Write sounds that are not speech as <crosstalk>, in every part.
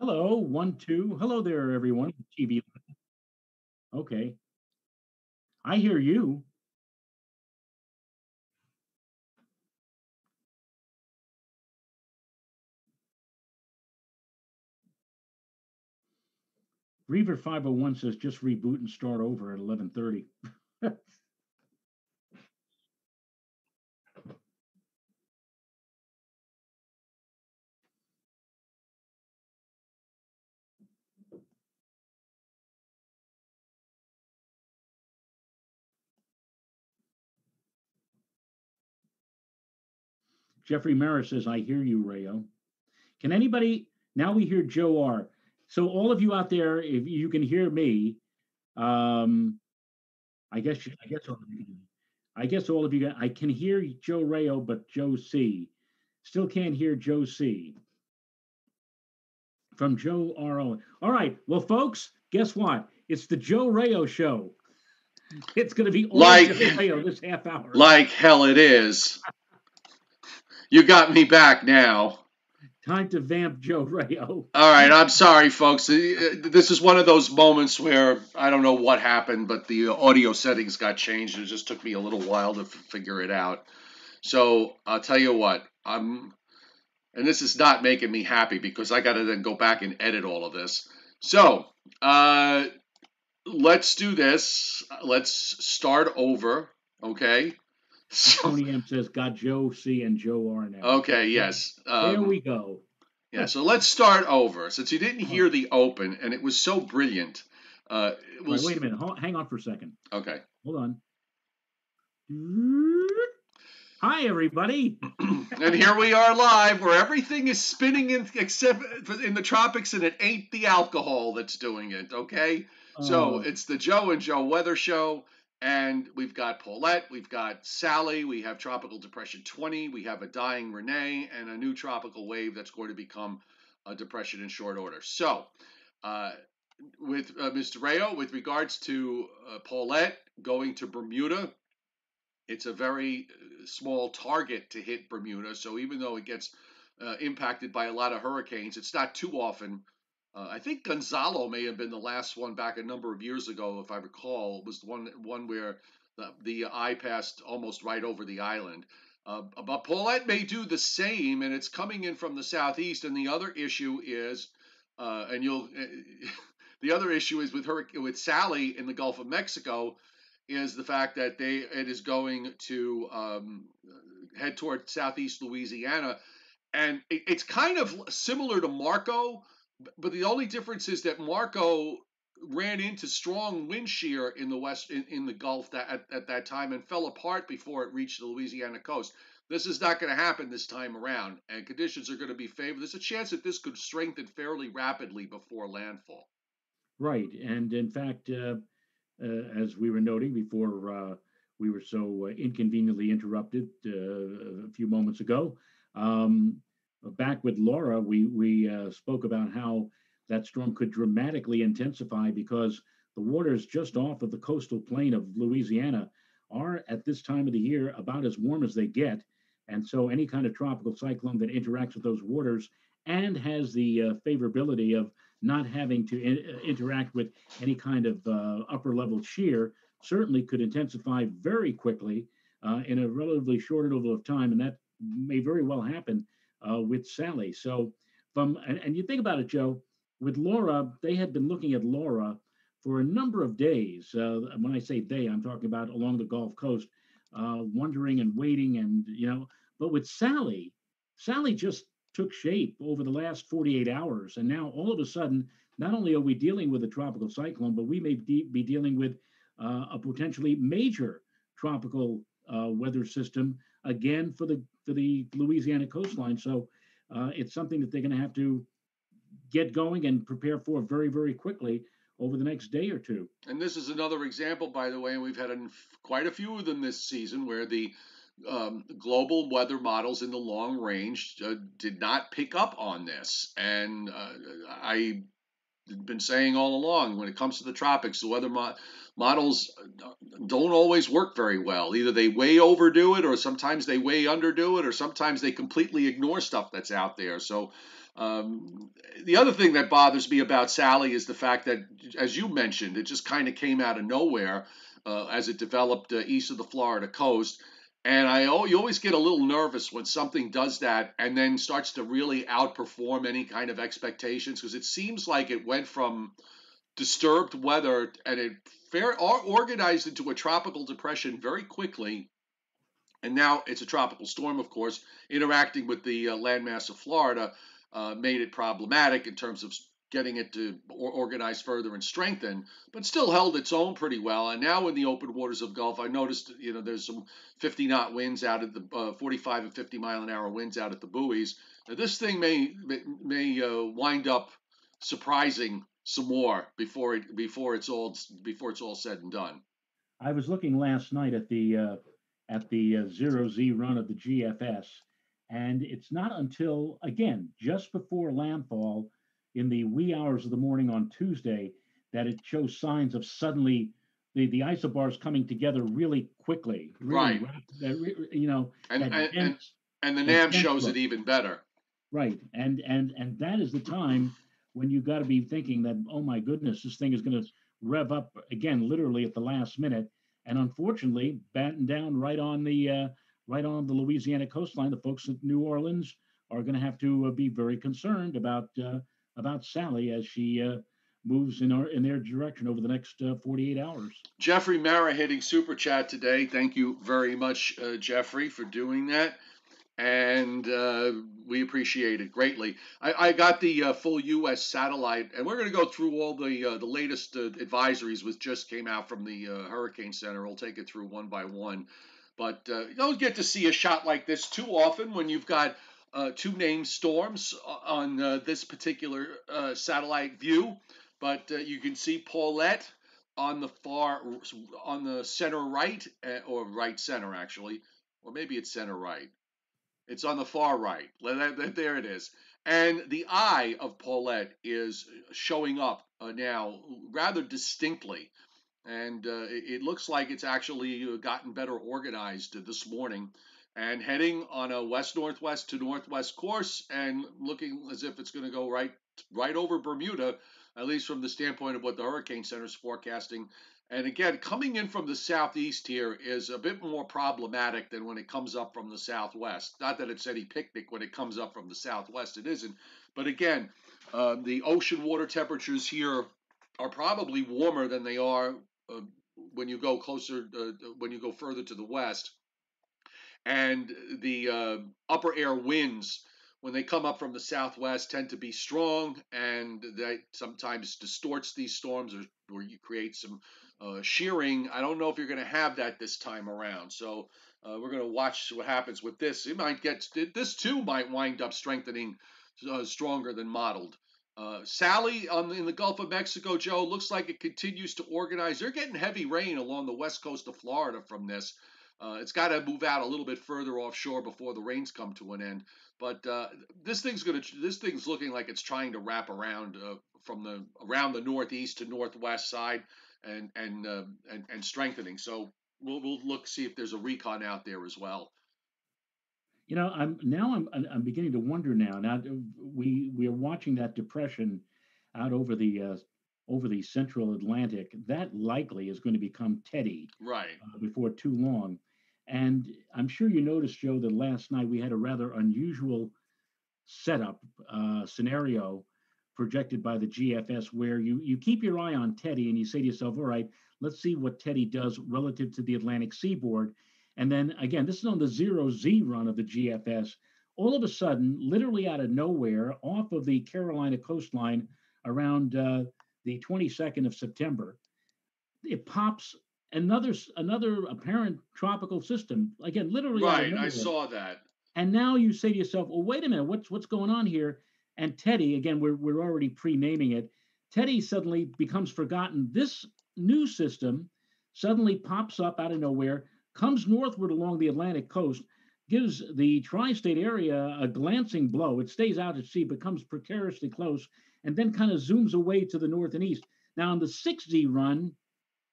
Hello, one, two. Hello there, everyone. TV. Okay. I hear you. Reaver 501 says just reboot and start over at 11:30. <laughs> Jeffrey Maris says, I hear you, Rao. Can anybody now we hear Joe R. So all of you out there, if you can hear me, um, I guess I guess all of you I guess all of you I can hear Joe Rao, but Joe C. Still can't hear Joe C. From Joe R. O. All right. Well, folks, guess what? It's the Joe Rao show. It's going to be all Like- Joe Rao this half hour. Like hell it is. You got me back now. Time to vamp Joe Rao. All right, I'm sorry, folks. Uh, This is one of those moments where I don't know what happened, but the audio settings got changed, it just took me a little while to figure it out. So I'll tell you what, I'm, and this is not making me happy because I got to then go back and edit all of this. So uh, let's do this. Let's start over, okay? Tony <laughs> M says, got Joe C and Joe R now. okay, yes. There Um, we go. Yeah, so let's start over. Since you didn't hear the open, and it was so brilliant. Uh, it All right, was wait a minute. Hold, hang on for a second. okay. Hold on. Hi, everybody. <clears throat> and here we are live, where everything is spinning in, except in the tropics, and it ain't the alcohol that's doing it. Okay, so Oh, it's the Joe and Joe Weather Show, and we've got Paulette, we've got Sally, we have Tropical Depression 20, we have a dying Rene, and a new tropical wave that's going to become a depression in short order. So. Uh, with uh, Mr. Rao, with regards to uh, Paulette going to Bermuda, it's a very uh, small target to hit Bermuda. So even though it gets uh, impacted by a lot of hurricanes, it's not too often. Uh, I think Gonzalo may have been the last one back a number of years ago, if I recall. It was the one one where the, the eye passed almost right over the island. Uh, but Paulette may do the same, and it's coming in from the southeast. And the other issue is, uh, and you'll, <laughs> the other issue is with her with Sally in the Gulf of Mexico is the fact that they it is going to um, head toward southeast Louisiana, and it, it's kind of similar to Marco, but the only difference is that Marco ran into strong wind shear in the west in, in the Gulf that at, at that time and fell apart before it reached the Louisiana coast. This is not going to happen this time around, and conditions are going to be favorable. There's a chance that this could strengthen fairly rapidly before landfall. right. And in fact, uh, uh, as we were noting before uh, we were so uh, inconveniently interrupted uh, a few moments ago, um, back with Laura, we, we uh, spoke about how that storm could dramatically intensify because the waters just off of the coastal plain of Louisiana are at this time of the year about as warm as they get. And so any kind of tropical cyclone that interacts with those waters and has the uh, favorability of not having to in- uh, interact with any kind of uh, upper level shear certainly could intensify very quickly uh, in a relatively short interval of time. And that may very well happen uh, with Sally. So, from and, and you think about it, Joe, with Laura, they had been looking at Laura for a number of days. Uh, when I say they, I'm talking about along the Gulf Coast, uh, wondering and waiting, and you know. But with Sally, Sally just took shape over the last 48 hours, and now all of a sudden, not only are we dealing with a tropical cyclone, but we may be dealing with uh, a potentially major tropical uh, weather system again for the for the Louisiana coastline. So uh, it's something that they're going to have to get going and prepare for very very quickly over the next day or two. And this is another example, by the way, and we've had an, quite a few of them this season where the um, global weather models in the long range uh, did not pick up on this. And uh, I been saying all along. When it comes to the tropics, the weather mo- models don't always work very well. Either they way overdo it, or sometimes they way underdo it, or sometimes they completely ignore stuff that's out there. So. Um, the other thing that bothers me about Sally is the fact that, as you mentioned, it just kind of came out of nowhere uh, as it developed uh, east of the Florida coast. And I you always get a little nervous when something does that and then starts to really outperform any kind of expectations because it seems like it went from disturbed weather and it fair organized into a tropical depression very quickly. And now it's a tropical storm, of course, interacting with the uh, landmass of Florida uh, made it problematic in terms of getting it to organize further and strengthen, but still held its own pretty well. And now in the open waters of Gulf, I noticed you know there's some 50 knot winds out at the uh, 45 and 50 mile an hour winds out at the buoys. Now this thing may may uh, wind up surprising some more before it before it's all before it's all said and done. I was looking last night at the uh, at the uh, zero Z run of the GFS, and it's not until again just before landfall in the wee hours of the morning on Tuesday that it shows signs of suddenly the, the isobars coming together really quickly. Really right. Rapid, you know, and, and, dense, and, and, the NAM shows look. it even better. Right. And and and that is the time when you've got to be thinking that, oh my goodness, this thing is going to rev up again, literally at the last minute. And unfortunately, batten down right on the uh, right on the Louisiana coastline. The folks at New Orleans are going to have to uh, be very concerned about uh, about Sally as she uh, moves in our in their direction over the next uh, 48 hours. Jeffrey Mara hitting super chat today. Thank you very much, uh, Jeffrey, for doing that. And uh, we appreciate it greatly. I, I got the uh, full U.S. satellite, and we're going to go through all the uh, the latest advisories which just came out from the Hurricane Center. We'll take it through one by one. But you don't get to see a shot like this too often when you've got uh, two named storms on uh, this particular uh, satellite view, but uh, you can see Paulette on the far, on the center right, uh, or right center actually, or maybe it's center right. It's on the far right. There it is. And the eye of Paulette is showing up uh, now rather distinctly. And it looks like it's actually gotten better organized this morning and heading on a west northwest to northwest course and looking as if it's going to go right right over Bermuda, at least from the standpoint of what the Hurricane Center is forecasting. And again, coming in from the southeast here is a bit more problematic than when it comes up from the southwest. Not that it's any picnic when it comes up from the southwest, it isn't. But again, uh, the ocean water temperatures here are probably warmer than they are uh, when you go closer, uh, when you go further to the west and the uh, upper air winds when they come up from the southwest tend to be strong and that sometimes distorts these storms or, or you create some uh, shearing i don't know if you're going to have that this time around so uh, we're going to watch what happens with this it might get this too might wind up strengthening uh, stronger than modeled uh, Sally on in the Gulf of Mexico, Joe, looks like it continues to organize. They're getting heavy rain along the west coast of Florida from this. Uh, it's got to move out a little bit further offshore before the rains come to an end. But uh, this thing's gonna this thing's looking like it's trying to wrap around uh, from the around the northeast to northwest side and and uh, and, and strengthening. So we'll we'll look see if there's a recon out there as well. You know, I'm now I'm I'm beginning to wonder now. Now we we are watching that depression out over the uh, over the central Atlantic, that likely is going to become Teddy right uh, before too long. And I'm sure you noticed, Joe, that last night we had a rather unusual setup uh, scenario projected by the GFS where you, you keep your eye on Teddy and you say to yourself, all right, let's see what Teddy does relative to the Atlantic seaboard. And then again, this is on the zero Z run of the GFS. All of a sudden, literally out of nowhere, off of the Carolina coastline around uh, the 22nd of September, it pops another another apparent tropical system again literally right i saw that. And now you say to yourself well wait a minute what's what's going on here? And teddy again we're, we're already pre-naming it teddy suddenly becomes forgotten. This new system suddenly pops up out of nowhere comes northward along the atlantic coast gives the tri-state area a glancing blow. It stays out at sea becomes precariously close and then kind of zooms away to the north and east. Now, on the 6Z run,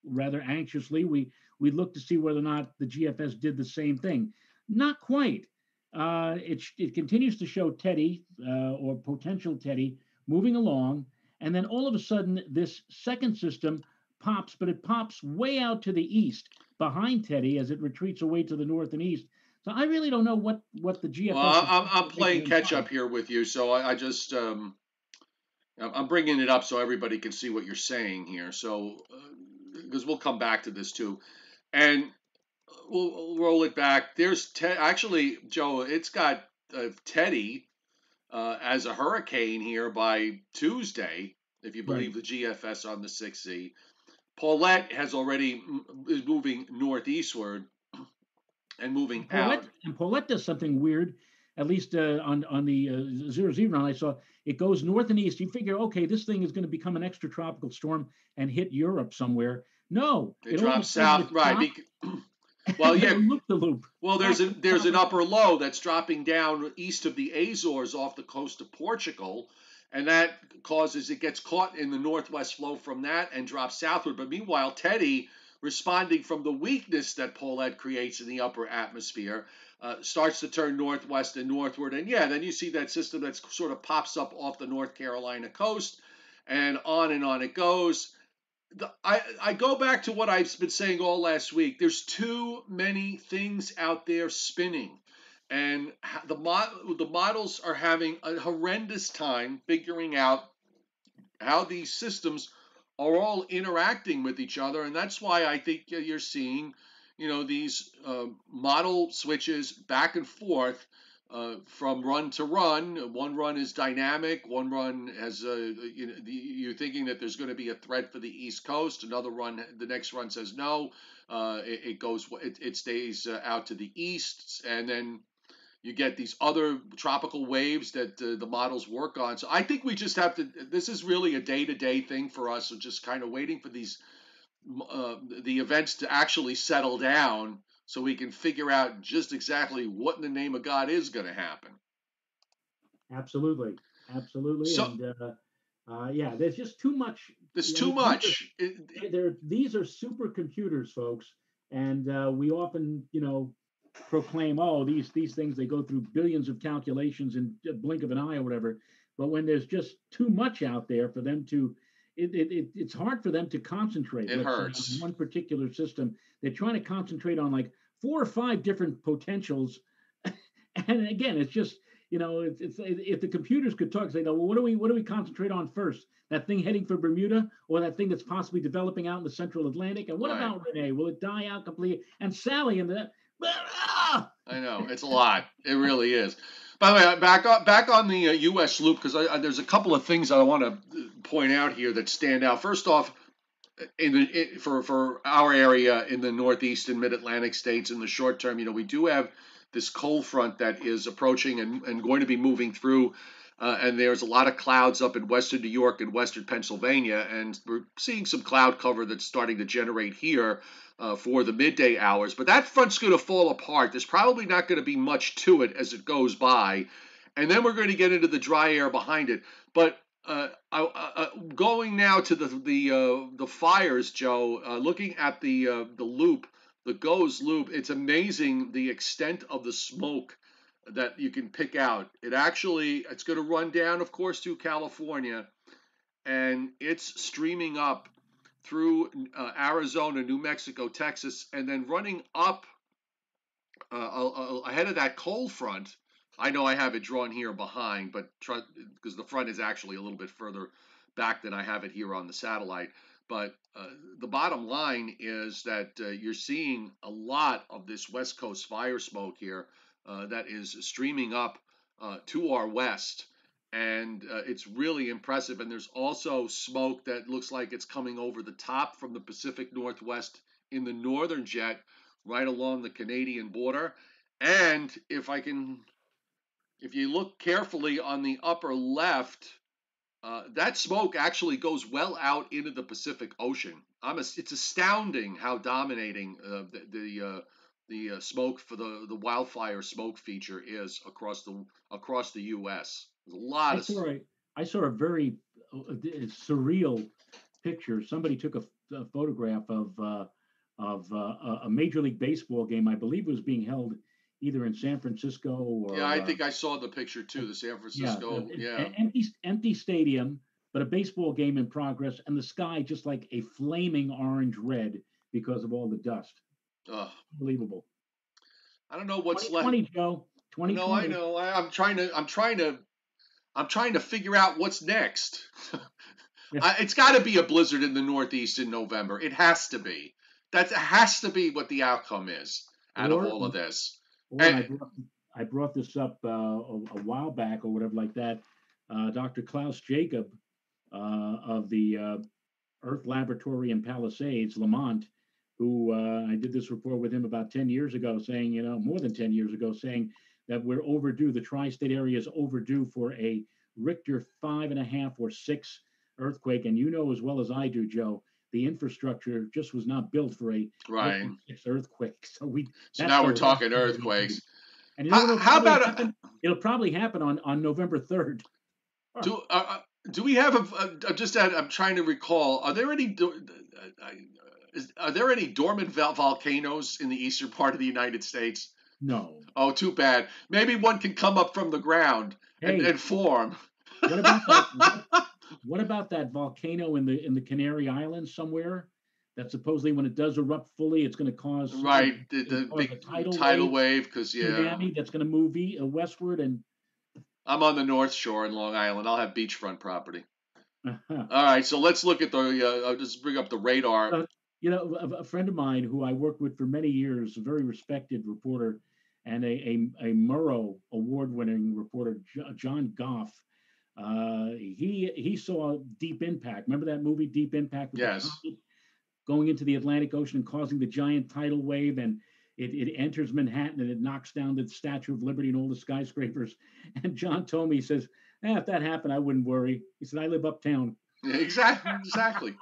rather anxiously, we, we looked to see whether or not the GFS did the same thing. Not quite. Uh, it, it continues to show Teddy uh, or potential Teddy moving along. And then all of a sudden, this second system pops, but it pops way out to the east behind Teddy as it retreats away to the north and east. So I really don't know what what the GFS. Well, I'm, I'm playing catch up here with you, so I, I just um, I'm bringing it up so everybody can see what you're saying here. So because we'll come back to this too, and we'll, we'll roll it back. There's te- actually Joe. It's got uh, Teddy uh, as a hurricane here by Tuesday, if you believe right. the GFS on the 6Z. Paulette has already is moving northeastward <clears throat> and moving Paulette, out. And Paulette does something weird. At least uh, on on the uh, zero Z run, I saw it goes north and east. You figure, okay, this thing is going to become an extra tropical storm and hit Europe somewhere. No, it, it drops south, right? <clears throat> well, yeah, loop the loop. Well, there's a <laughs> there's an upper low that's dropping down east of the Azores off the coast of Portugal, and that causes it gets caught in the northwest flow from that and drops southward. But meanwhile, Teddy responding from the weakness that Paulette creates in the upper atmosphere, uh, starts to turn northwest and northward. And yeah, then you see that system that sort of pops up off the North Carolina coast, and on and on it goes. The, I, I go back to what I've been saying all last week. There's too many things out there spinning. And the, the models are having a horrendous time figuring out how these systems are all interacting with each other, and that's why I think you're seeing, you know, these uh, model switches back and forth uh, from run to run. One run is dynamic. One run has a, you know, the, you're thinking that there's going to be a threat for the East Coast. Another run, the next run says no. Uh, it, it, goes, it, it stays uh, out to the east, and then you get these other tropical waves that uh, the models work on. So I think we just have to. This is really a day to day thing for us. So just kind of waiting for these uh, the events to actually settle down, so we can figure out just exactly what in the name of God is going to happen. Absolutely, absolutely. So, and, uh, uh, yeah, there's just too much. There's too know, much. These are, these are supercomputers, folks, and uh, we often, you know, proclaim, oh, these these things they go through billions of calculations in a blink of an eye or whatever. But when there's just too much out there for them to, it, it, it it's hard for them to concentrate. It hurts. On one particular system, they're trying to concentrate on like four or five different potentials, <laughs> and again, it's just you know, it's, it's if the computers could talk, say, no, well, what do we what do we concentrate on first? That thing heading for Bermuda, or that thing that's possibly developing out in the Central Atlantic? And what right. about Rene? Will it die out completely? And Sally and that I know it's a lot. It really is. By the way, back on back on the uh, U.S. loop because there's a couple of things I want to point out here that stand out. First off, in the in, for for our area in the Northeast and Mid Atlantic states in the short term, you know, we do have this cold front that is approaching and, and going to be moving through. Uh, and there's a lot of clouds up in western New York and western Pennsylvania, and we're seeing some cloud cover that's starting to generate here uh, for the midday hours. But that front's going to fall apart. There's probably not going to be much to it as it goes by. And then we're going to get into the dry air behind it. But uh, uh, uh going now to the the uh, the fires, Joe. Uh, looking at the the loop, the GOES loop, it's amazing the extent of the smoke that you can pick out. It actually it's going to run down, of course, to California, and it's streaming up through Arizona, New Mexico, Texas, and then running up ahead of that cold front. I know I have it drawn here behind, but because the front is actually a little bit further back than I have it here on the satellite. But uh, the bottom line is that uh, you're seeing a lot of this West Coast fire smoke here uh, that is streaming up uh, to our west and uh, it's really impressive. And there's also smoke that looks like it's coming over the top from the Pacific Northwest in the northern jet, right along the Canadian border. And if I can, if you look carefully on the upper left, uh, that smoke actually goes well out into the Pacific Ocean. I'm a, it's astounding how dominating uh, the the, uh, the uh, smoke for the the wildfire smoke feature is across the across the U.S. There's a lot I of. Saw a, I saw a very a surreal picture. Somebody took a, a photograph of uh, of uh, a Major League Baseball game. I believe was being held either in San Francisco or. Yeah, I uh, think I saw the picture too. The San Francisco. Yeah, yeah. empty empty stadium, but a baseball game in progress, and the sky just like a flaming orange red because of all the dust. Ugh. Unbelievable. I don't know what's 2020, left. Joe. 2020. No, I know. I, I'm trying to. I'm trying to. I'm trying to figure out what's next. <laughs> I, it's got to be a blizzard in the Northeast in November. It has to be. That has to be what the outcome is out or, of all of this. I, brought, I, brought, this up uh, a, a, while back or whatever like that. Uh, Dr. Klaus Jacob uh, of the uh, Earth Laboratory in Palisades, Lamont, who uh, I did this report with him about 10 years ago, saying, you know, more than 10 years ago, saying that we're overdue. The tri state area is overdue for a Richter five and a half or six earthquake. And you know as well as I do, Joe, the infrastructure just was not built for a right earthquake. So we so now we're talking earthquakes. And you know how, how about happen? it'll probably happen on on November third. Do uh, uh, do we have a, a just I'm trying to recall? Are there any uh, is, are there any dormant volcanoes in the eastern part of the United States? No. Oh, too bad. Maybe one can come up from the ground hey, and, and form. What about? What <laughs> about that volcano in the in the Canary Islands somewhere? That supposedly, when it does erupt fully, it's going to cause right the, the big tidal, tidal wave because yeah, tsunami that's going to move uh, westward. And I'm on the North Shore in Long Island. I'll have beachfront property. Uh-huh. All right, so let's look at the. Uh, I'll just bring up the radar. Uh, you know, a, a, friend of mine who I worked with for many years, a very respected reporter, and a a, a Murrow award-winning reporter, John Goff uh, he he saw Deep Impact. Remember that movie, Deep Impact? Yes. Going into the Atlantic Ocean and causing the giant tidal wave, and it, it enters Manhattan and it knocks down the Statue of Liberty and all the skyscrapers. <laughs> And John told me, he says, eh, if that happened, I wouldn't worry. He said, I live uptown. exactly. Exactly.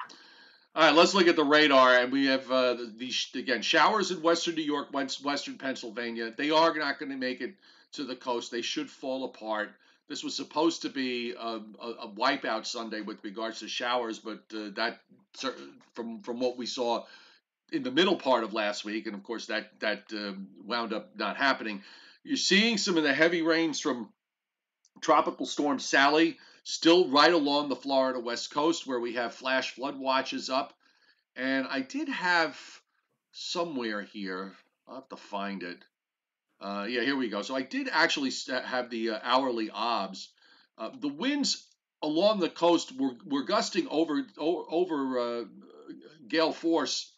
All right, let's look at the radar, and we have uh, these again showers in western New York, western Pennsylvania. They are not going to make it to the coast. They should fall apart. This was supposed to be a, a, a wipeout Sunday with regards to showers, but uh, that from from what we saw in the middle part of last week, and of course that that uh, wound up not happening. You're seeing some of the heavy rains from tropical storm Sally still right along the Florida west coast, where we have flash flood watches up. And I did have somewhere here. I'll have to find it. Uh, yeah, here we go. So I did actually have the uh, hourly OBS. Uh, the winds along the coast were, were gusting over over uh, gale force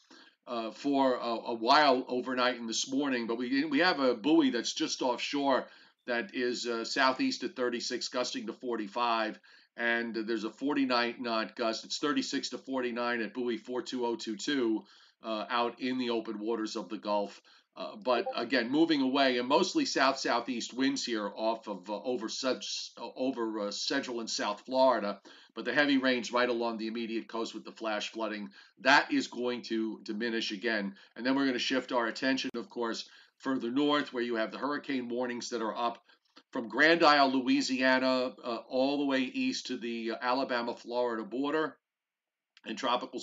uh, for a, a, while overnight and this morning, but we we have a buoy that's just offshore that is uh, southeast at 36, gusting to 45, and there's a 49 knot gust. It's 36 to 49 at buoy 42022 out in the open waters of the Gulf. Uh, but again, moving away and mostly south southeast winds here off of uh, over such uh, over uh, central and south Florida. But the heavy rains right along the immediate coast with the flash flooding that is going to diminish again. And then we're going to shift our attention, of course, further north where you have the hurricane warnings that are up from Grand Isle, Louisiana, uh, all the way east to the Alabama Florida border, and tropical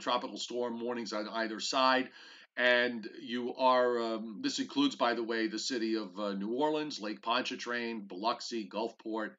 tropical storm warnings on either side and you are um, this includes by the way the city of uh, new orleans lake pontchartrain biloxi gulfport.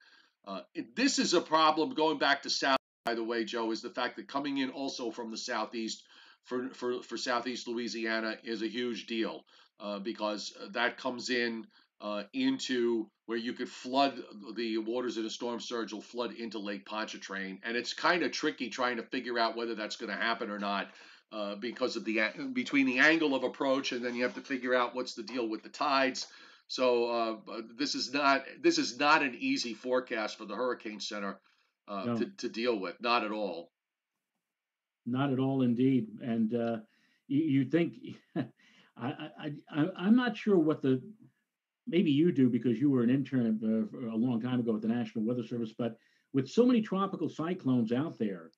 Uh, this is a problem going back to south by the way joe is the fact that coming in also from the southeast for, for, for southeast louisiana is a huge deal uh, because that comes in uh, into where you could flood the waters in a storm surge will flood into lake pontchartrain. And it's kind of tricky trying to figure out whether that's going to happen or not uh, because of the between the angle of approach, and then you have to figure out what's the deal with the tides. So uh, this is not this is not an easy forecast for the Hurricane Center uh, no. to, to deal with. Not at all. Not at all, indeed. And uh, you, you, think <laughs> I, I, I I'm not sure what the maybe you do because you were an intern uh, a long time ago with the National Weather Service, but with so many tropical cyclones out there,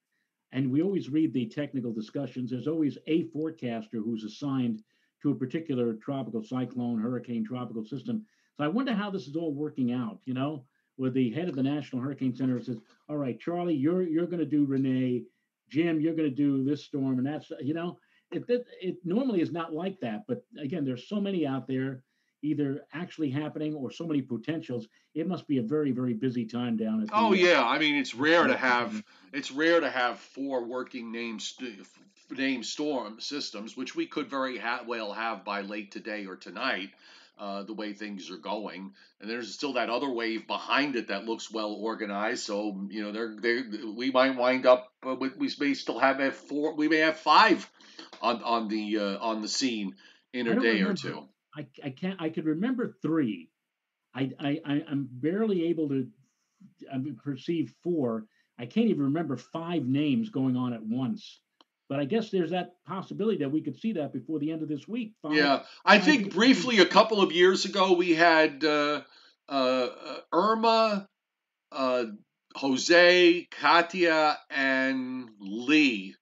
and we always read the technical discussions. There's always a forecaster who's assigned to a particular tropical cyclone, hurricane, tropical system. So I wonder how this is all working out. You know, where the head of the National Hurricane Center says, "All right, Charlie, you're you're going to do Rene, Jim, you're going to do this storm, and that's you know." It, it, it normally is not like that, but again, there's so many out there either actually happening or so many potentials. It must be a very, very busy time down at. oh yeah, I mean it's rare to have it's rare to have four working names name storm systems, which we could very ha- well have by late today or tonight. Uh, the way things are going, and there's still that other wave behind it that looks well organized. So you know, they're, they we might wind up uh, with we may still have a four, we may have five on on the uh, on the scene in a day remember. or two. I, I can't. I could remember three. I I I'm barely able to perceive four. I can't even remember five names going on at once. But I guess there's that possibility that we could see that before the end of this week. Five, yeah, I think briefly a couple of years ago we had uh, uh, Irma, uh, Jose, Katia, and Lee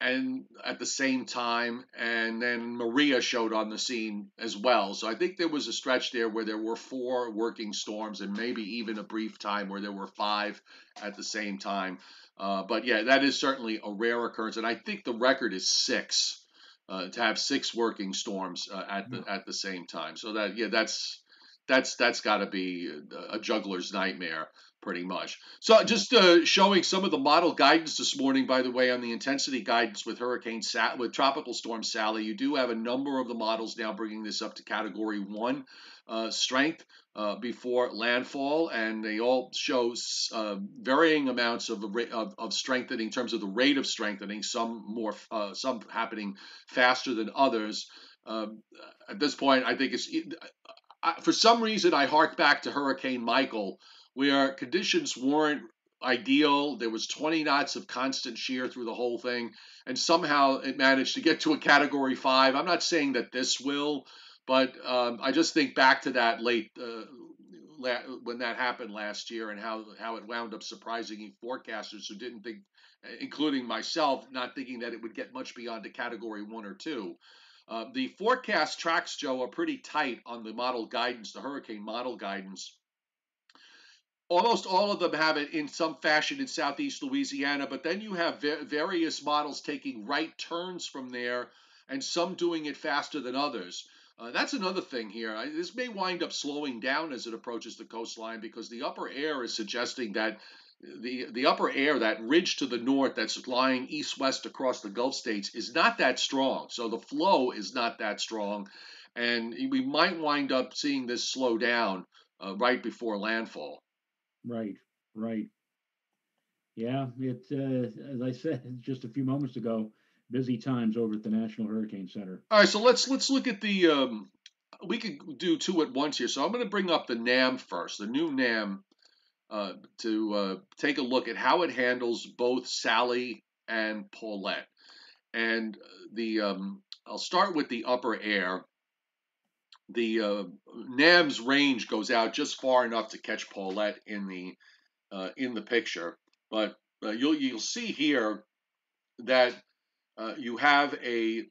and at the same time, and then Maria showed on the scene as well. So I think there was a stretch there where there were four working storms, and maybe even a brief time where there were five at the same time. Uh, but yeah, that is certainly a rare occurrence, and I think the record is six uh, to have six working storms uh, at the at the same time. So that yeah, that's that's that's got to be a juggler's nightmare pretty much. So just uh, showing some of the model guidance this morning, by the way, on the intensity guidance with Hurricane Sa- with Tropical Storm Sally. You do have a number of the models now bringing this up to Category One uh, strength uh, before landfall, and they all show uh, varying amounts of, of, of strengthening in terms of the rate of strengthening. Some more, uh, some happening faster than others. Um, at this point, I think it's. For some reason, I hark back to Hurricane Michael where conditions weren't ideal. There was 20 knots of constant shear through the whole thing, and somehow it managed to get to a category five. I'm not saying that this will, but um, I just think back to that late uh, la- when that happened last year and how how it wound up surprising forecasters who didn't think, including myself, not thinking that it would get much beyond a category one or two. Uh, the forecast tracks, Joe, are pretty tight on the model guidance, the hurricane model guidance almost all of them have it in some fashion in southeast Louisiana, but then you have various models taking right turns from there and some doing it faster than others. Uh, that's another thing here. I, this may wind up slowing down as it approaches the coastline because the upper air is suggesting that the the upper air, that ridge to the north that's lying east west across the Gulf states, is not that strong. So the flow is not that strong, and we might wind up seeing this slow down uh, right before landfall. Right, right. Yeah, it uh, as I said <laughs> just a few moments ago, busy times over at the National Hurricane Center. All right, so let's let's look at the. Um, we could do two at once here. So I'm going to bring up the NAM first, the new NAM, uh, to uh, take a look at how it handles both Sally and Paulette. And the um, I'll start with the upper air the uh, NAM's range goes out just far enough to catch Paulette in the uh, in the picture, but uh, you'll you'll see here that uh, you have a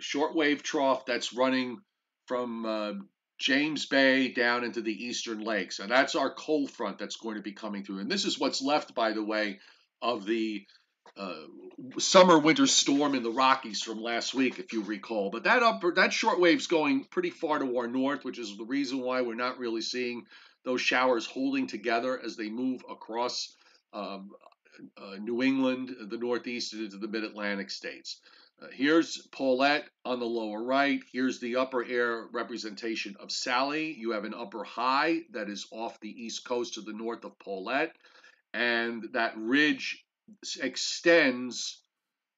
shortwave trough that's running from uh, James Bay down into the eastern lakes, and that's our cold front that's going to be coming through. And this is what's left, by the way, of the uh, summer winter storm in the Rockies from last week, if you recall. But that upper that short shortwave's going pretty far to our north, which is the reason why we're not really seeing those showers holding together as they move across um, uh, New England, the Northeast, and into the Mid Atlantic states. Uh, here's Paulette on the lower right. Here's the upper air representation of Sally. You have an upper high that is off the east coast to the north of Paulette. And that ridge extends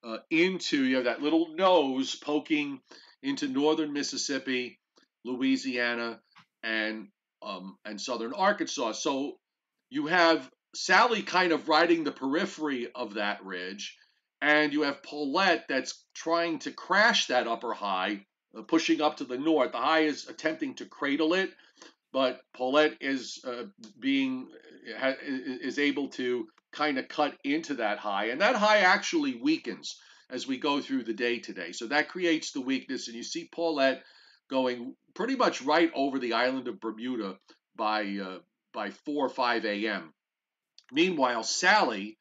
uh, into you have that little nose poking into northern Mississippi, Louisiana, and um, and southern Arkansas. So you have Sally kind of riding the periphery of that ridge, and you have Paulette that's trying to crash that upper high, uh, pushing up to the north. The high is attempting to cradle it, but Paulette is uh, being ha, is able to kind of cut into that high. And that high actually weakens as we go through the day today. So that creates the weakness. And you see Paulette going pretty much right over the island of Bermuda by uh, by 4 or 5 a.m. Meanwhile, Sally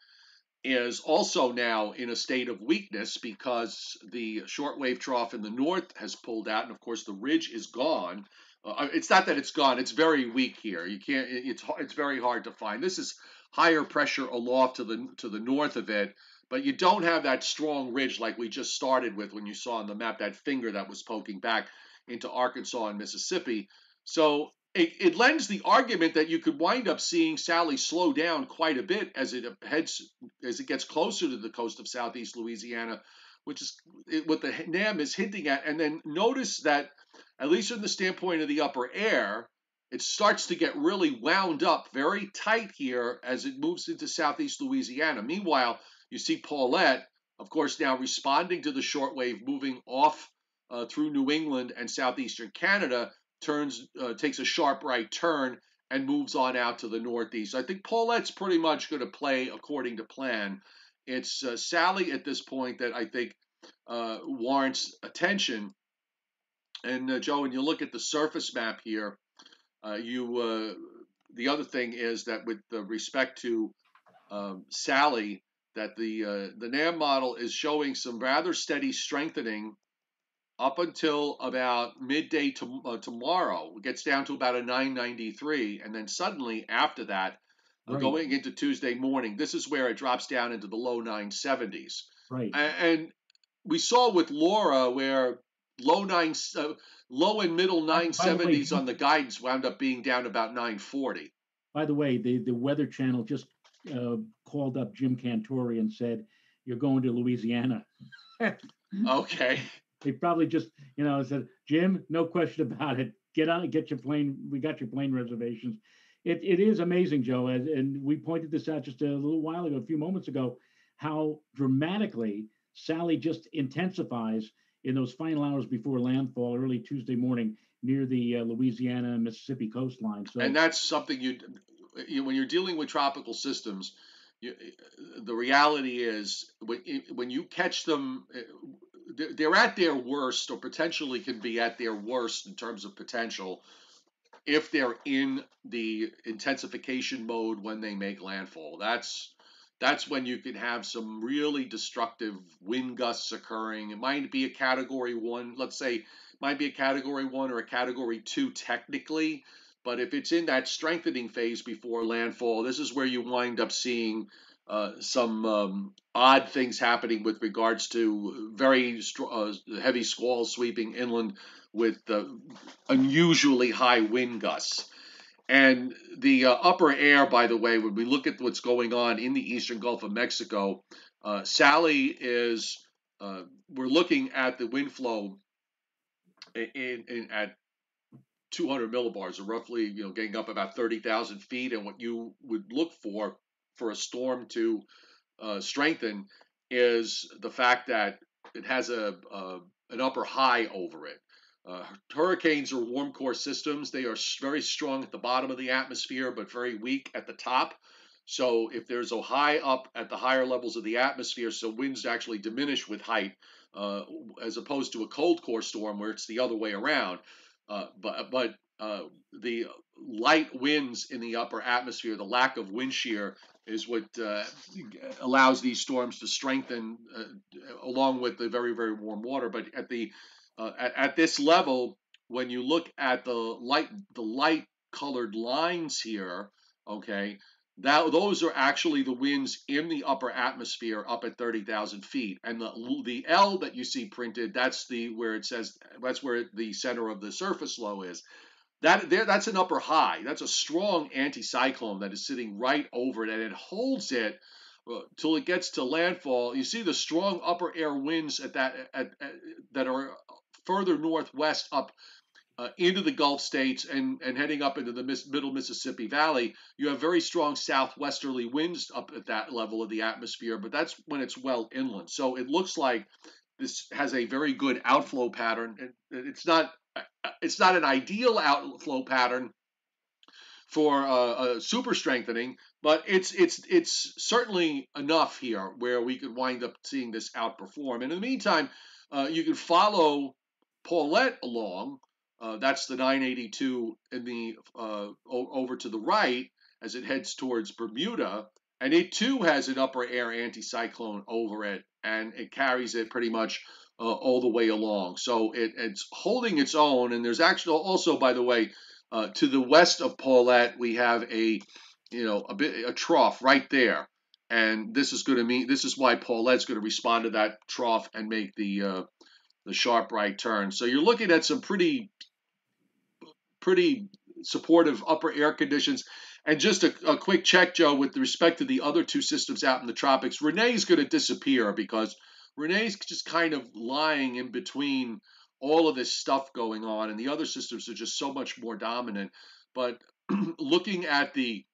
is also now in a state of weakness because the shortwave trough in the north has pulled out, and of course the ridge is gone. Uh, it's not that it's gone; it's very weak here. You can't. It's it's very hard to find. This is higher pressure aloft to the to the north of it, but you don't have that strong ridge like we just started with when you saw on the map that finger that was poking back into Arkansas and Mississippi. So it, it, lends the argument that you could wind up seeing Sally slow down quite a bit as it heads as it gets closer to the coast of southeast Louisiana, which is what the NAM is hinting at. And then notice that, at least from the standpoint of the upper air, it starts to get really wound up very tight here as it moves into southeast Louisiana. Meanwhile, you see Paulette, of course, now responding to the shortwave, moving off uh, through New England and southeastern Canada turns uh, takes a sharp right turn and moves on out to the northeast. I think Paulette's pretty much going to play according to plan. It's uh, Sally at this point that I think uh, warrants attention. And uh, Joe, when you look at the surface map here, you uh, the other thing is that with respect to um, Sally, that the the NAM model is showing some rather steady strengthening up until about midday to, uh, tomorrow. It gets down to about a 993, and then suddenly after that, uh, right. going into Tuesday morning, this is where it drops down into the low 970s. Right. And we saw with Laura where low nine, uh, low and middle 970s way, on the guidance wound up being down about 940. By the way, the the Weather Channel just uh, called up Jim Cantore and said, "You're going to Louisiana." <laughs> okay. They probably just, you know, said, Jim, no question about it. Get on, get your plane. We got your plane reservations. It, it is amazing, Joe, and, and we pointed this out just a little while ago, a few moments ago, how dramatically Sally just intensifies in those final hours before landfall, early Tuesday morning, near the uh, Louisiana Mississippi coastline. So, and that's something you, you when you're dealing with tropical systems, you, the reality is when when you catch them they're at their worst or potentially can be at their worst in terms of potential if they're in the intensification mode when they make landfall. That's that's when you can have some really destructive wind gusts occurring. It might be a category one, let's say, might be a category one or a category two technically, but if it's in that strengthening phase before landfall, this is where you wind up seeing uh, some um, odd things happening with regards to very uh, heavy squalls sweeping inland with uh, unusually high wind gusts. And the uh, upper air, by the way, when we look at what's going on in the eastern Gulf of Mexico, uh, Sally is, uh, we're looking at the wind flow in, in, at 200 millibars, or roughly, you know, getting up about 30,000 feet. And what you would look for for a storm to uh, strengthen is the fact that it has a, a an upper high over it. Uh, hurricanes are warm core systems. They are very strong at the bottom of the atmosphere, but very weak at the top. So if there's a high up at the higher levels of the atmosphere, so winds actually diminish with height, uh, as opposed to a cold core storm where it's the other way around. Uh, but but uh, the light winds in the upper atmosphere, the lack of wind shear, is what uh, allows these storms to strengthen uh, along with the very very warm water but at the uh, at, at, this level when you look at the light the light colored lines here okay that those are actually the winds in the upper atmosphere up at 30,000 feet and the the L that you see printed that's the where it says that's where the center of the surface low is that there, that's an upper high. That's a strong anticyclone that is sitting right over it, and it holds it uh, till it gets to landfall. You see the strong upper air winds at that at, at, that are further northwest up uh, into the Gulf states and, and heading up into the middle Mississippi Valley, you have very strong southwesterly winds up at that level of the atmosphere, but that's when it's well inland. So it looks like this has a very good outflow pattern. It's not it's not an ideal outflow pattern for uh, super strengthening, but it's it's it's certainly enough here where we could wind up seeing this outperform. And in the meantime, uh, you can follow Paulette along. Uh, that's the 982 in the uh, over to the right as it heads towards Bermuda, and it too has an upper air anticyclone over it, and it carries it pretty much uh, all the way along. So it, it's holding its own, and there's actually also, by the way, uh, to the west of Paulette, we have a you know a bit a trough right there, and this is going to mean this is why Paulette's going to respond to that trough and make the uh, the sharp right turn. So you're looking at some pretty pretty supportive upper air conditions. And just a, a, quick check, Joe, with respect to the other two systems out in the tropics, Rene's going to disappear because Rene's just kind of lying in between all of this stuff going on, and the other systems are just so much more dominant. But <clears throat> looking at the